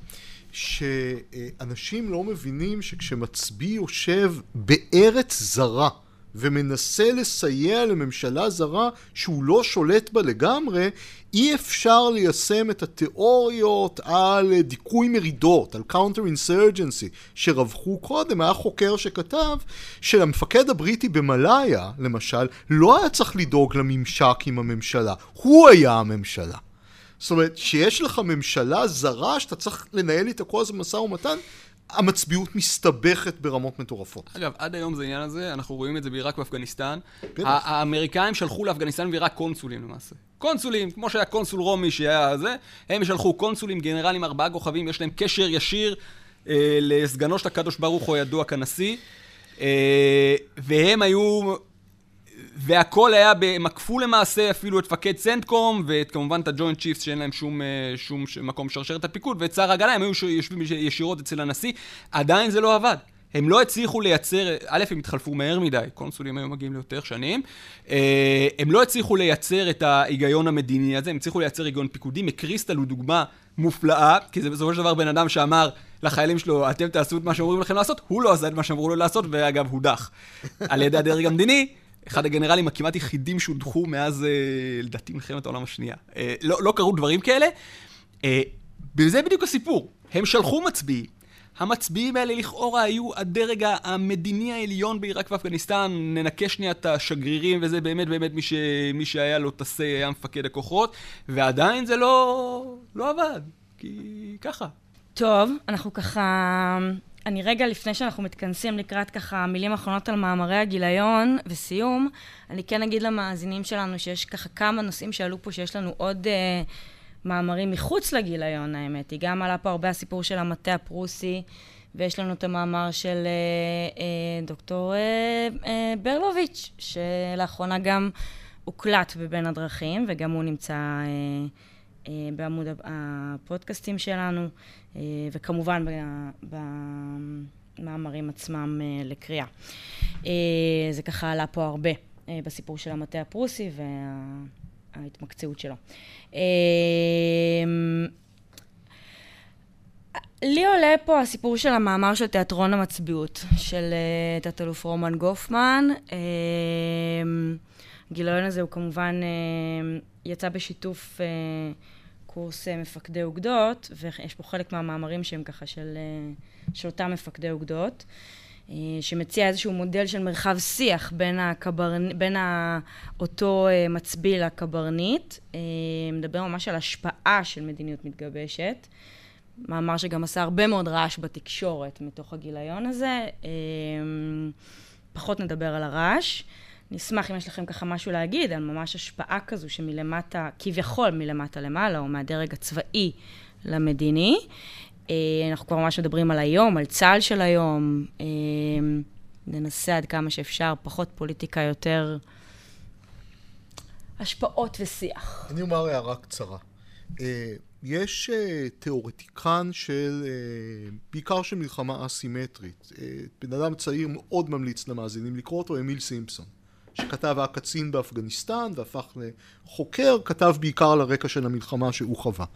שאנשים לא מבינים שכשמצביא יושב בארץ זרה, ומנסה לסייע לממשלה זרה שהוא לא שולט בה לגמרי, אי אפשר ליישם את התיאוריות על דיכוי מרידות, על counter insurgency, שרווחו קודם. היה חוקר שכתב שלמפקד הבריטי במלאיה, למשל, לא היה צריך לדאוג לממשק עם הממשלה, הוא היה הממשלה. זאת אומרת, שיש לך ממשלה זרה שאתה צריך לנהל איתה כל הזמן משא ומתן, המצביאות מסתבכת ברמות מטורפות. אגב, עד היום זה העניין הזה, אנחנו רואים את זה בעיראק ואפגניסטן. האמריקאים שלחו לאפגניסטן ועיראק קונסולים למעשה. קונסולים, כמו שהיה קונסול רומי שהיה זה, הם שלחו קונסולים, גנרלים ארבעה כוכבים, יש להם קשר ישיר אה, לסגנו של הקדוש ברוך הוא הידוע כנשיא. אה, והם היו והכל היה, הם עקפו למעשה אפילו את מפקד סנטקום, וכמובן את ה Joint Chiefs שאין להם שום, אה, שום מקום לשרשרת הפיקוד, ואת שר ההגנה, הם היו יושבים ישירות אצל הנשיא, עדיין זה לא עבד. הם לא הצליחו לייצר, א', הם התחלפו מהר מדי, קונסולים היו מגיעים ליותר שנים, אה, הם לא הצליחו לייצר את ההיגיון המדיני הזה, הם הצליחו לייצר היגיון פיקודי, מקריסטל הוא דוגמה מופלאה, כי זה בסופו של דבר בן אדם שאמר לחיילים שלו, אתם תעשו את מה שאומרים לכם לעשות, הוא לא עשה את מה שאמרו לו לעשות, ואגב, הודח על ידי הדרג המדיני. אחד הגנרלים הכמעט יחידים שהודחו מאז, אה, לדעתי, מלחמת העולם השנייה. אה, לא, לא קרו דברים כאלה. אה, וזה בדיוק הסיפור. הם שלחו מצביעים. המצביעים האלה לכאורה היו הדרג המדיני העליון בעיראק ואפגניסטן, ננקה שנייה את השגרירים וזה באמת באמת מי, ש... מי שהיה לו תסי היה מפקד הכוחות, ועדיין זה לא, לא עבד, כי ככה. טוב, אנחנו ככה... אני רגע לפני שאנחנו מתכנסים לקראת ככה מילים אחרונות על מאמרי הגיליון וסיום, אני כן אגיד למאזינים שלנו שיש ככה כמה נושאים שעלו פה שיש לנו עוד... אה, מאמרים מחוץ לגיליון, האמת היא. גם עלה פה הרבה הסיפור של המטה הפרוסי, ויש לנו את המאמר של אה, אה, דוקטור אה, אה, ברלוביץ', שלאחרונה גם הוקלט בבין הדרכים, וגם הוא נמצא אה, בעמוד הפודקאסטים שלנו, אה, וכמובן במאמרים עצמם אה, לקריאה. אה, זה ככה עלה פה הרבה אה, בסיפור של המטה הפרוסי וההתמקצעות שלו. לי עולה פה הסיפור של המאמר של תיאטרון המצביעות, של אה, תת-אלוף רומן גופמן. הגיליון הזה הוא כמובן אה, יצא בשיתוף אה, קורס מפקדי אוגדות, ויש פה חלק מהמאמרים שהם ככה של, של אותם מפקדי אוגדות. אה, שמציע איזשהו מודל של מרחב שיח בין, הקברנ... בין אותו אה, מצביא לקברניט, אה, מדבר ממש על השפעה של מדיניות מתגבשת. מאמר שגם עשה הרבה מאוד רעש בתקשורת מתוך הגיליון הזה. פחות נדבר על הרעש. נשמח אם יש לכם ככה משהו להגיד על ממש השפעה כזו שמלמטה, כביכול מלמטה למעלה, או מהדרג הצבאי למדיני. אה, אנחנו כבר ממש מדברים על היום, על צה"ל של היום. אה, ננסה עד כמה שאפשר, פחות פוליטיקה, יותר השפעות ושיח. אני אומר הערה קצרה. אה, יש תיאורטיקן של, בעיקר של מלחמה אסימטרית. בן אדם צעיר מאוד ממליץ למאזינים לקרוא אותו, אמיל סימפסון. שכתב היה קצין באפגניסטן והפך לחוקר, כתב בעיקר על הרקע של המלחמה שהוא חווה.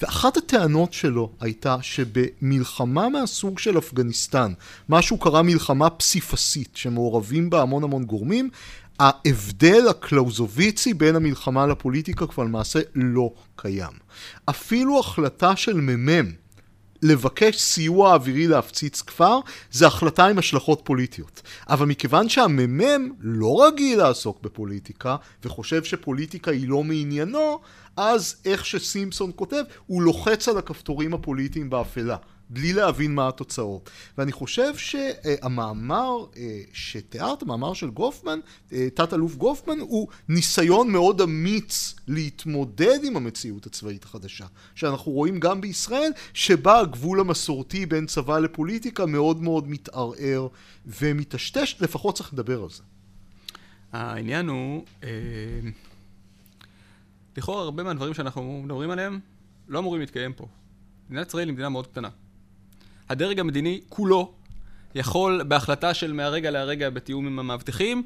ואחת הטענות שלו הייתה שבמלחמה מהסוג של אפגניסטן, מה שהוא קרא מלחמה פסיפסית, שמעורבים בה המון המון גורמים, ההבדל הקלאוזוביצי בין המלחמה לפוליטיקה כבר למעשה לא קיים. אפילו החלטה של מ"מ לבקש סיוע אווירי להפציץ כפר, זה החלטה עם השלכות פוליטיות. אבל מכיוון שהמ"מ לא רגיל לעסוק בפוליטיקה, וחושב שפוליטיקה היא לא מעניינו, אז איך שסימפסון כותב, הוא לוחץ על הכפתורים הפוליטיים באפלה. בלי להבין מה התוצאות. ואני חושב שהמאמר אה, שתיארת, המאמר של גופמן, אה, תת-אלוף גופמן, הוא ניסיון מאוד אמיץ להתמודד עם המציאות הצבאית החדשה, שאנחנו רואים גם בישראל, שבה הגבול המסורתי בין צבא לפוליטיקה מאוד מאוד מתערער ומטשטש, לפחות צריך לדבר על זה. העניין הוא, אה, לכאורה הרבה מהדברים שאנחנו מדברים עליהם לא אמורים להתקיים פה. מדינת ישראל היא מדינה מאוד קטנה. הדרג המדיני כולו יכול בהחלטה של מהרגע להרגע בתיאום עם המאבטחים,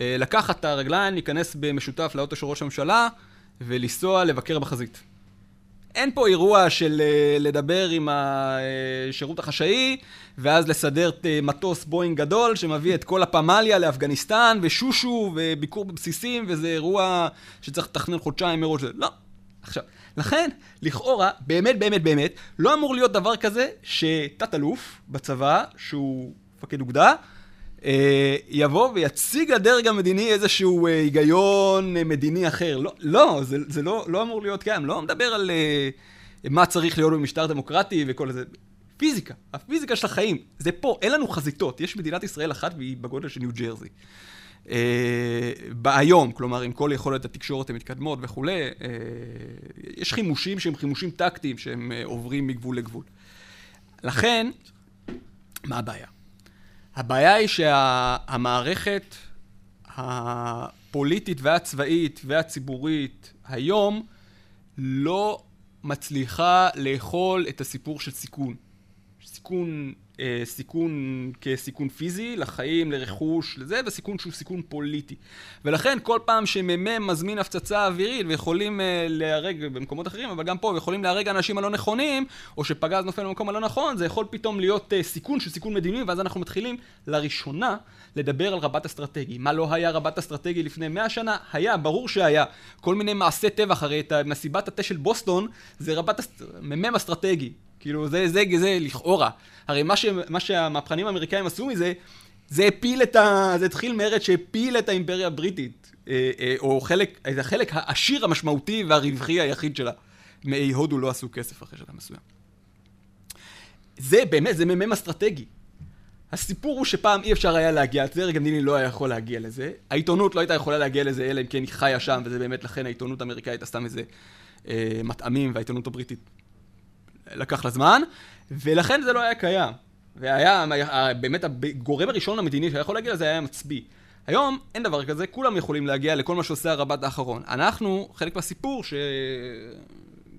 אה, לקחת את הרגליים, להיכנס במשותף לאוטו של ראש הממשלה ולנסוע לבקר בחזית. אין פה אירוע של אה, לדבר עם השירות החשאי ואז לסדר אה, מטוס בואינג גדול שמביא את כל הפמליה לאפגניסטן ושושו וביקור בבסיסים וזה אירוע שצריך לתכנן חודשיים מראש. לא. עכשיו, לכן, לכאורה, באמת באמת באמת, לא אמור להיות דבר כזה שתת-אלוף בצבא, שהוא מפקד אוגדה, אה, יבוא ויציג לדרג המדיני איזשהו אה, היגיון אה, מדיני אחר. לא, לא זה, זה לא, לא אמור להיות קיים. לא מדבר על מה צריך להיות במשטר דמוקרטי וכל זה. פיזיקה, הפיזיקה של החיים, זה פה, אין לנו חזיתות. יש מדינת ישראל אחת והיא בגודל של ניו ג'רזי. אה, היום, כלומר עם כל יכולת התקשורת המתקדמות וכולי, אה, יש חימושים שהם חימושים טקטיים שהם אה, עוברים מגבול לגבול. לכן, מה הבעיה? הבעיה היא שהמערכת הפוליטית והצבאית והציבורית היום לא מצליחה לאכול את הסיפור של סיכון. סיכון אה, סיכון כסיכון פיזי, לחיים, לרכוש, לזה, וסיכון שהוא סיכון פוליטי. ולכן כל פעם שמ"מ מזמין הפצצה אווירית ויכולים אה, להרג במקומות אחרים, אבל גם פה יכולים להרג אנשים הלא נכונים, או שפגז נופל במקום הלא נכון, זה יכול פתאום להיות אה, סיכון של סיכון מדיני, ואז אנחנו מתחילים לראשונה לדבר על רבת אסטרטגי. מה לא היה רבת אסטרטגי לפני מאה שנה? היה, ברור שהיה. כל מיני מעשי טבח, הרי את מסיבת התה של בוסטון זה רבת אסט... מ"מ אסטרטגי. כאילו, זה, זה, זה, זה לכאורה. הרי מה, ש, מה שהמהפכנים האמריקאים עשו מזה, זה הפיל את ה... זה התחיל מרד שהפיל את האימפריה הבריטית. אה, אה, או חלק, את החלק העשיר המשמעותי והרווחי היחיד שלה. מאי הודו לא עשו כסף אחרי שלב מסוים. זה באמת, זה מ"מ אסטרטגי. הסיפור הוא שפעם אי אפשר היה להגיע, הדרג המדיני לא היה יכול להגיע לזה, העיתונות לא הייתה יכולה להגיע לזה אלא אם כן היא חיה שם, וזה באמת לכן העיתונות האמריקאית עשתה מזה אה, מטעמים, והעיתונות הבריטית לקח לה זמן, ולכן זה לא היה קיים. והיה, באמת הגורם הראשון המדיני שהיה יכול להגיע לזה היה מצביא. היום אין דבר כזה, כולם יכולים להגיע לכל מה שעושה הרב"ט האחרון. אנחנו, חלק מהסיפור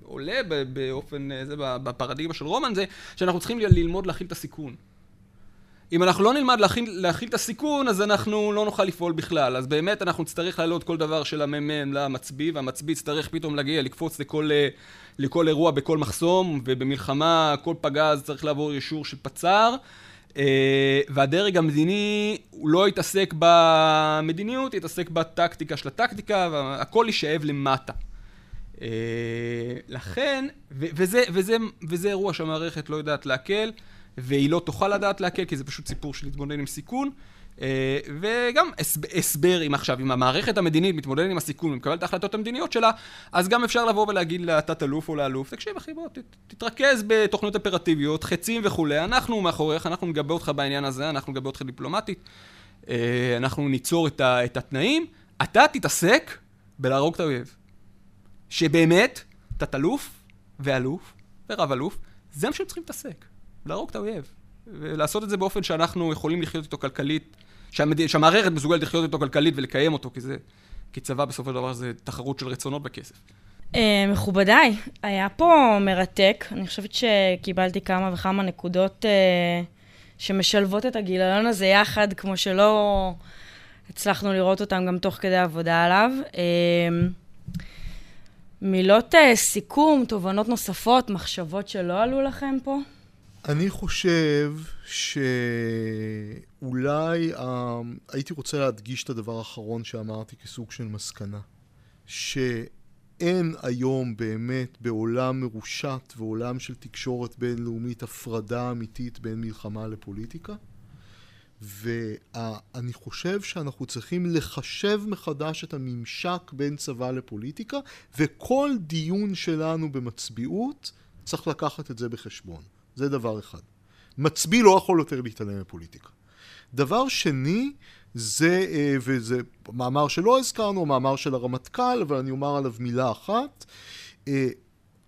שעולה באופן, זה בפרדיגמה של רומן זה, שאנחנו צריכים ללמוד להכיל את הסיכון. אם אנחנו לא נלמד להכיל, להכיל את הסיכון, אז אנחנו לא נוכל לפעול בכלל. אז באמת אנחנו נצטרך להעלות כל דבר של המ"מ למצביא, והמצביא יצטרך פתאום להגיע, לקפוץ לכל, אה, לכל אירוע בכל מחסום, ובמלחמה כל פגז צריך לעבור אישור של פצ"ר. אה, והדרג המדיני הוא לא יתעסק במדיניות, יתעסק בטקטיקה של הטקטיקה, והכל יישאב למטה. אה, לכן, וזה, וזה, וזה אירוע שהמערכת לא יודעת להקל. והיא לא תוכל לדעת להקל, כי זה פשות סיפור של להתמודד עם סיכון. אה, וגם הסבר, אם עכשיו, אם המערכת המדינית מתמודדת עם הסיכון ומקבלת את ההחלטות המדיניות שלה, אז גם אפשר לבוא ולהגיד לתת אלוף או לאלוף, תקשיב אחי, בוא, תתרכז בתוכניות אופרטיביות, חצים וכולי, אנחנו מאחוריך, אנחנו נגבה אותך בעניין הזה, אנחנו נגבה אותך דיפלומטית, אה, אנחנו ניצור את התנאים, אתה תתעסק בלהרוג את האויב. שבאמת, תת אלוף ואלוף ורב אלוף, זה מה שהם צריכים להתעסק. להרוג את האויב. ולעשות את זה באופן שאנחנו יכולים לחיות איתו כלכלית, שהמד... שהמערכת מסוגלת לחיות איתו כלכלית ולקיים אותו, כי זה... כי צבא בסופו של דבר זה תחרות של רצונות בכסף. Uh, מכובדיי, היה פה מרתק. אני חושבת שקיבלתי כמה וכמה נקודות uh, שמשלבות את הגיליון הזה יחד, כמו שלא הצלחנו לראות אותם גם תוך כדי עבודה עליו. Uh, מילות סיכום, תובנות נוספות, מחשבות שלא עלו לכם פה? אני חושב שאולי uh, הייתי רוצה להדגיש את הדבר האחרון שאמרתי כסוג של מסקנה. שאין היום באמת בעולם מרושת ועולם של תקשורת בינלאומית הפרדה אמיתית בין מלחמה לפוליטיקה. ואני חושב שאנחנו צריכים לחשב מחדש את הממשק בין צבא לפוליטיקה, וכל דיון שלנו במצביעות צריך לקחת את זה בחשבון. זה דבר אחד. מצביא לא יכול יותר להתעלם מפוליטיקה. דבר שני, זה, אה, וזה מאמר שלא הזכרנו, מאמר של הרמטכ"ל, אבל אני אומר עליו מילה אחת. אה,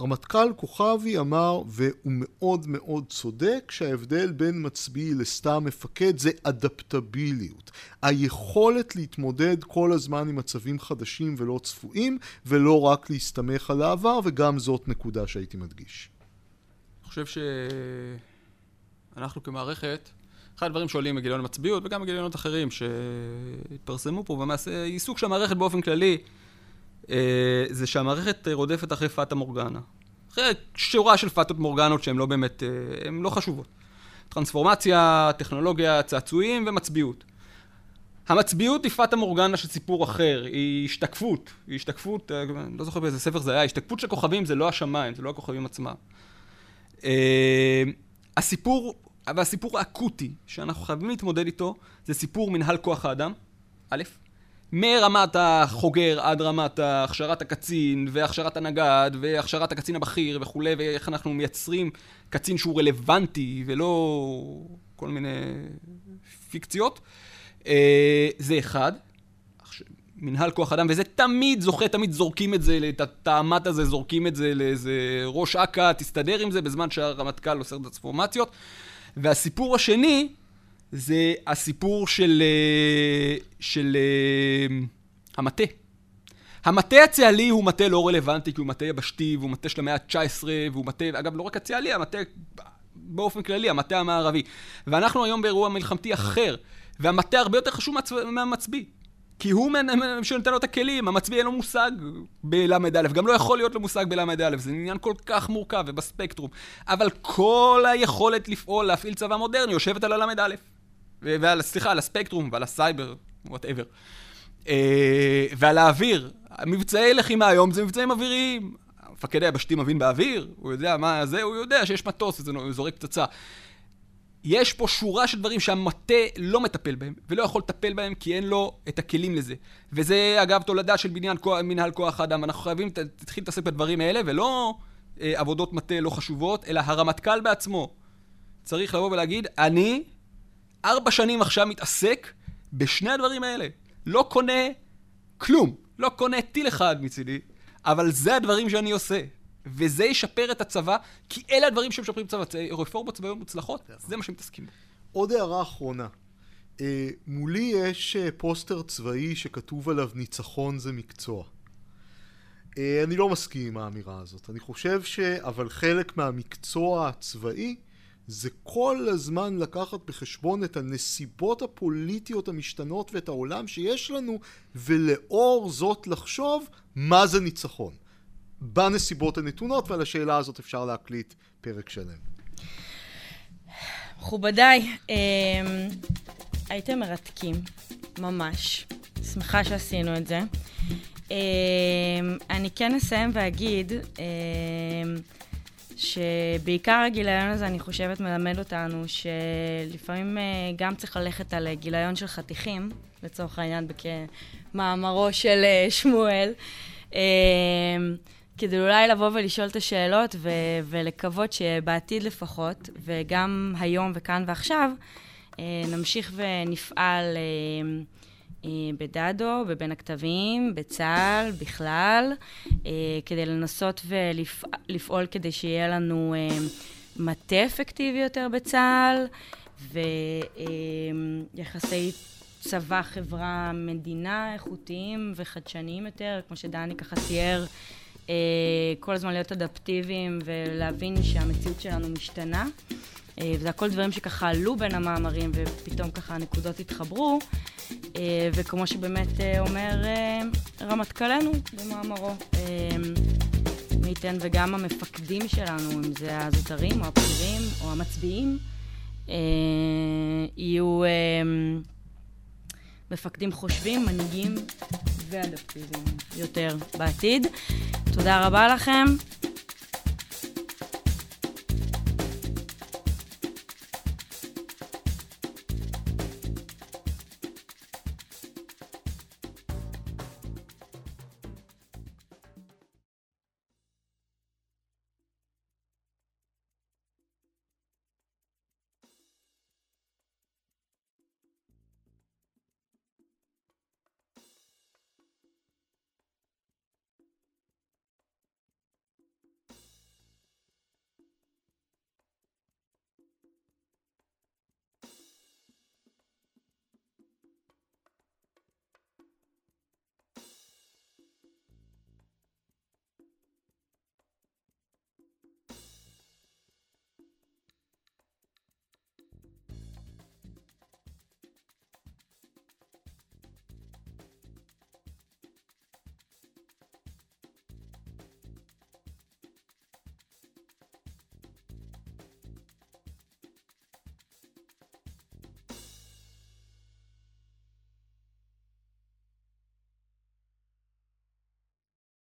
רמטכ"ל כוכבי אמר, והוא מאוד מאוד צודק, שההבדל בין מצביא לסתם מפקד זה אדפטביליות. היכולת להתמודד כל הזמן עם מצבים חדשים ולא צפויים, ולא רק להסתמך על העבר, וגם זאת נקודה שהייתי מדגיש. חושב שאנחנו כמערכת, אחד הדברים שעולים מגיליון המצביעות וגם מגיליונות אחרים שהתפרסמו פה, ומעשה עיסוק של המערכת באופן כללי, אה, זה שהמערכת רודפת אחרי פאטה מורגנה. אחרי שורה של פאטות מורגנות שהן לא באמת, אה, הן לא חשובות. טרנספורמציה, טכנולוגיה, צעצועים ומצביעות. המצביעות היא פאטה מורגנה של סיפור אחר, היא השתקפות, היא השתקפות, אני אה, לא זוכר באיזה ספר זה היה, השתקפות של כוכבים זה לא השמיים, זה לא הכוכבים עצמם. אה, הסיפור, והסיפור האקוטי שאנחנו חייבים להתמודד איתו, זה סיפור מנהל כוח האדם, א', מרמת החוגר עד רמת הכשרת הקצין, והכשרת הנגד, והכשרת הקצין הבכיר וכולי, ואיך אנחנו מייצרים קצין שהוא רלוונטי, ולא כל מיני פיקציות. אה, זה אחד. מנהל כוח אדם, וזה תמיד זוכה, תמיד זורקים את זה, את התאמת הזה, זורקים את זה לאיזה ראש אכ"א, תסתדר עם זה, בזמן שהרמטכ"ל עושה את הטרנספורמציות. והסיפור השני, זה הסיפור של, אה, של אה, המטה. המטה הצה"לי הוא מטה לא רלוונטי, כי הוא מטה יבשתי, והוא מטה של המאה ה-19, והוא מטה, אגב, לא רק הצה"לי, המטה באופן כללי, המטה המערבי. ואנחנו היום באירוע מלחמתי אחר, והמטה הרבה יותר חשוב מהמצביא. כי הוא שנותן לו את הכלים, המצביא אין לו מושג בל"א, גם לא יכול להיות לו מושג בל"א, זה עניין כל כך מורכב ובספקטרום. אבל כל היכולת לפעול, להפעיל צבא מודרני, יושבת על הל"א. ועל, סליחה, על הספקטרום ועל הסייבר, whatever. אה, ועל האוויר. מבצעי לחימה היום זה מבצעים אוויריים. המפקד היבשתי מבין באוויר, הוא יודע מה זה, הוא יודע שיש מטוס וזה זורק פצצה. יש פה שורה של דברים שהמטה לא מטפל בהם, ולא יכול לטפל בהם כי אין לו את הכלים לזה. וזה אגב תולדה של בניין כוח, מנהל כוח האדם. אנחנו חייבים להתחיל להתעסק בדברים האלה, ולא אה, עבודות מטה לא חשובות, אלא הרמטכ"ל בעצמו צריך לבוא ולהגיד, אני ארבע שנים עכשיו מתעסק בשני הדברים האלה. לא קונה כלום. לא קונה טיל אחד מצידי, אבל זה הדברים שאני עושה. וזה ישפר את הצבא, כי אלה הדברים שמשפרים את הצבא. רפורמות צבאיות מוצלחות, זה מה שמתעסקים בו. עוד הערה אחרונה. אה, מולי יש אה, פוסטר צבאי שכתוב עליו ניצחון זה מקצוע. אה, אני לא מסכים עם האמירה הזאת. אני חושב ש... אבל חלק מהמקצוע הצבאי זה כל הזמן לקחת בחשבון את הנסיבות הפוליטיות המשתנות ואת העולם שיש לנו, ולאור זאת לחשוב מה זה ניצחון. בנסיבות הנתונות, ועל השאלה הזאת אפשר להקליט פרק שלם. מכובדיי, אמ, הייתם מרתקים, ממש. שמחה שעשינו את זה. אמ, אני כן אסיים ואגיד אמ, שבעיקר הגיליון הזה, אני חושבת, מלמד אותנו שלפעמים אה, גם צריך ללכת על גיליון של חתיכים, לצורך העניין, כמאמרו של אה, שמואל. כדי אולי לבוא ולשאול את השאלות ו- ולקוות שבעתיד לפחות, וגם היום וכאן ועכשיו, אה, נמשיך ונפעל אה, אה, בדדו, בבין הכתבים, בצה"ל, בכלל, כדי לנסות ולפעול כדי שיהיה לנו מטה אפקטיבי יותר בצה"ל, ויחסי צבא, חברה, מדינה איכותיים וחדשניים יותר, כמו שדני ככה תיאר. אה, כל הזמן להיות אדפטיביים ולהבין שהמציאות שלנו משתנה. אה, וזה הכל דברים שככה עלו בין המאמרים ופתאום ככה הנקודות התחברו. אה, וכמו שבאמת אומר רמטכ"לנו במאמרו, מי ייתן וגם המפקדים שלנו, אם זה הזוטרים או הבכירים או המצביעים, יהיו מפקדים חושבים, מנהיגים ואדפטיביים יותר בעתיד. תודה רבה לכם.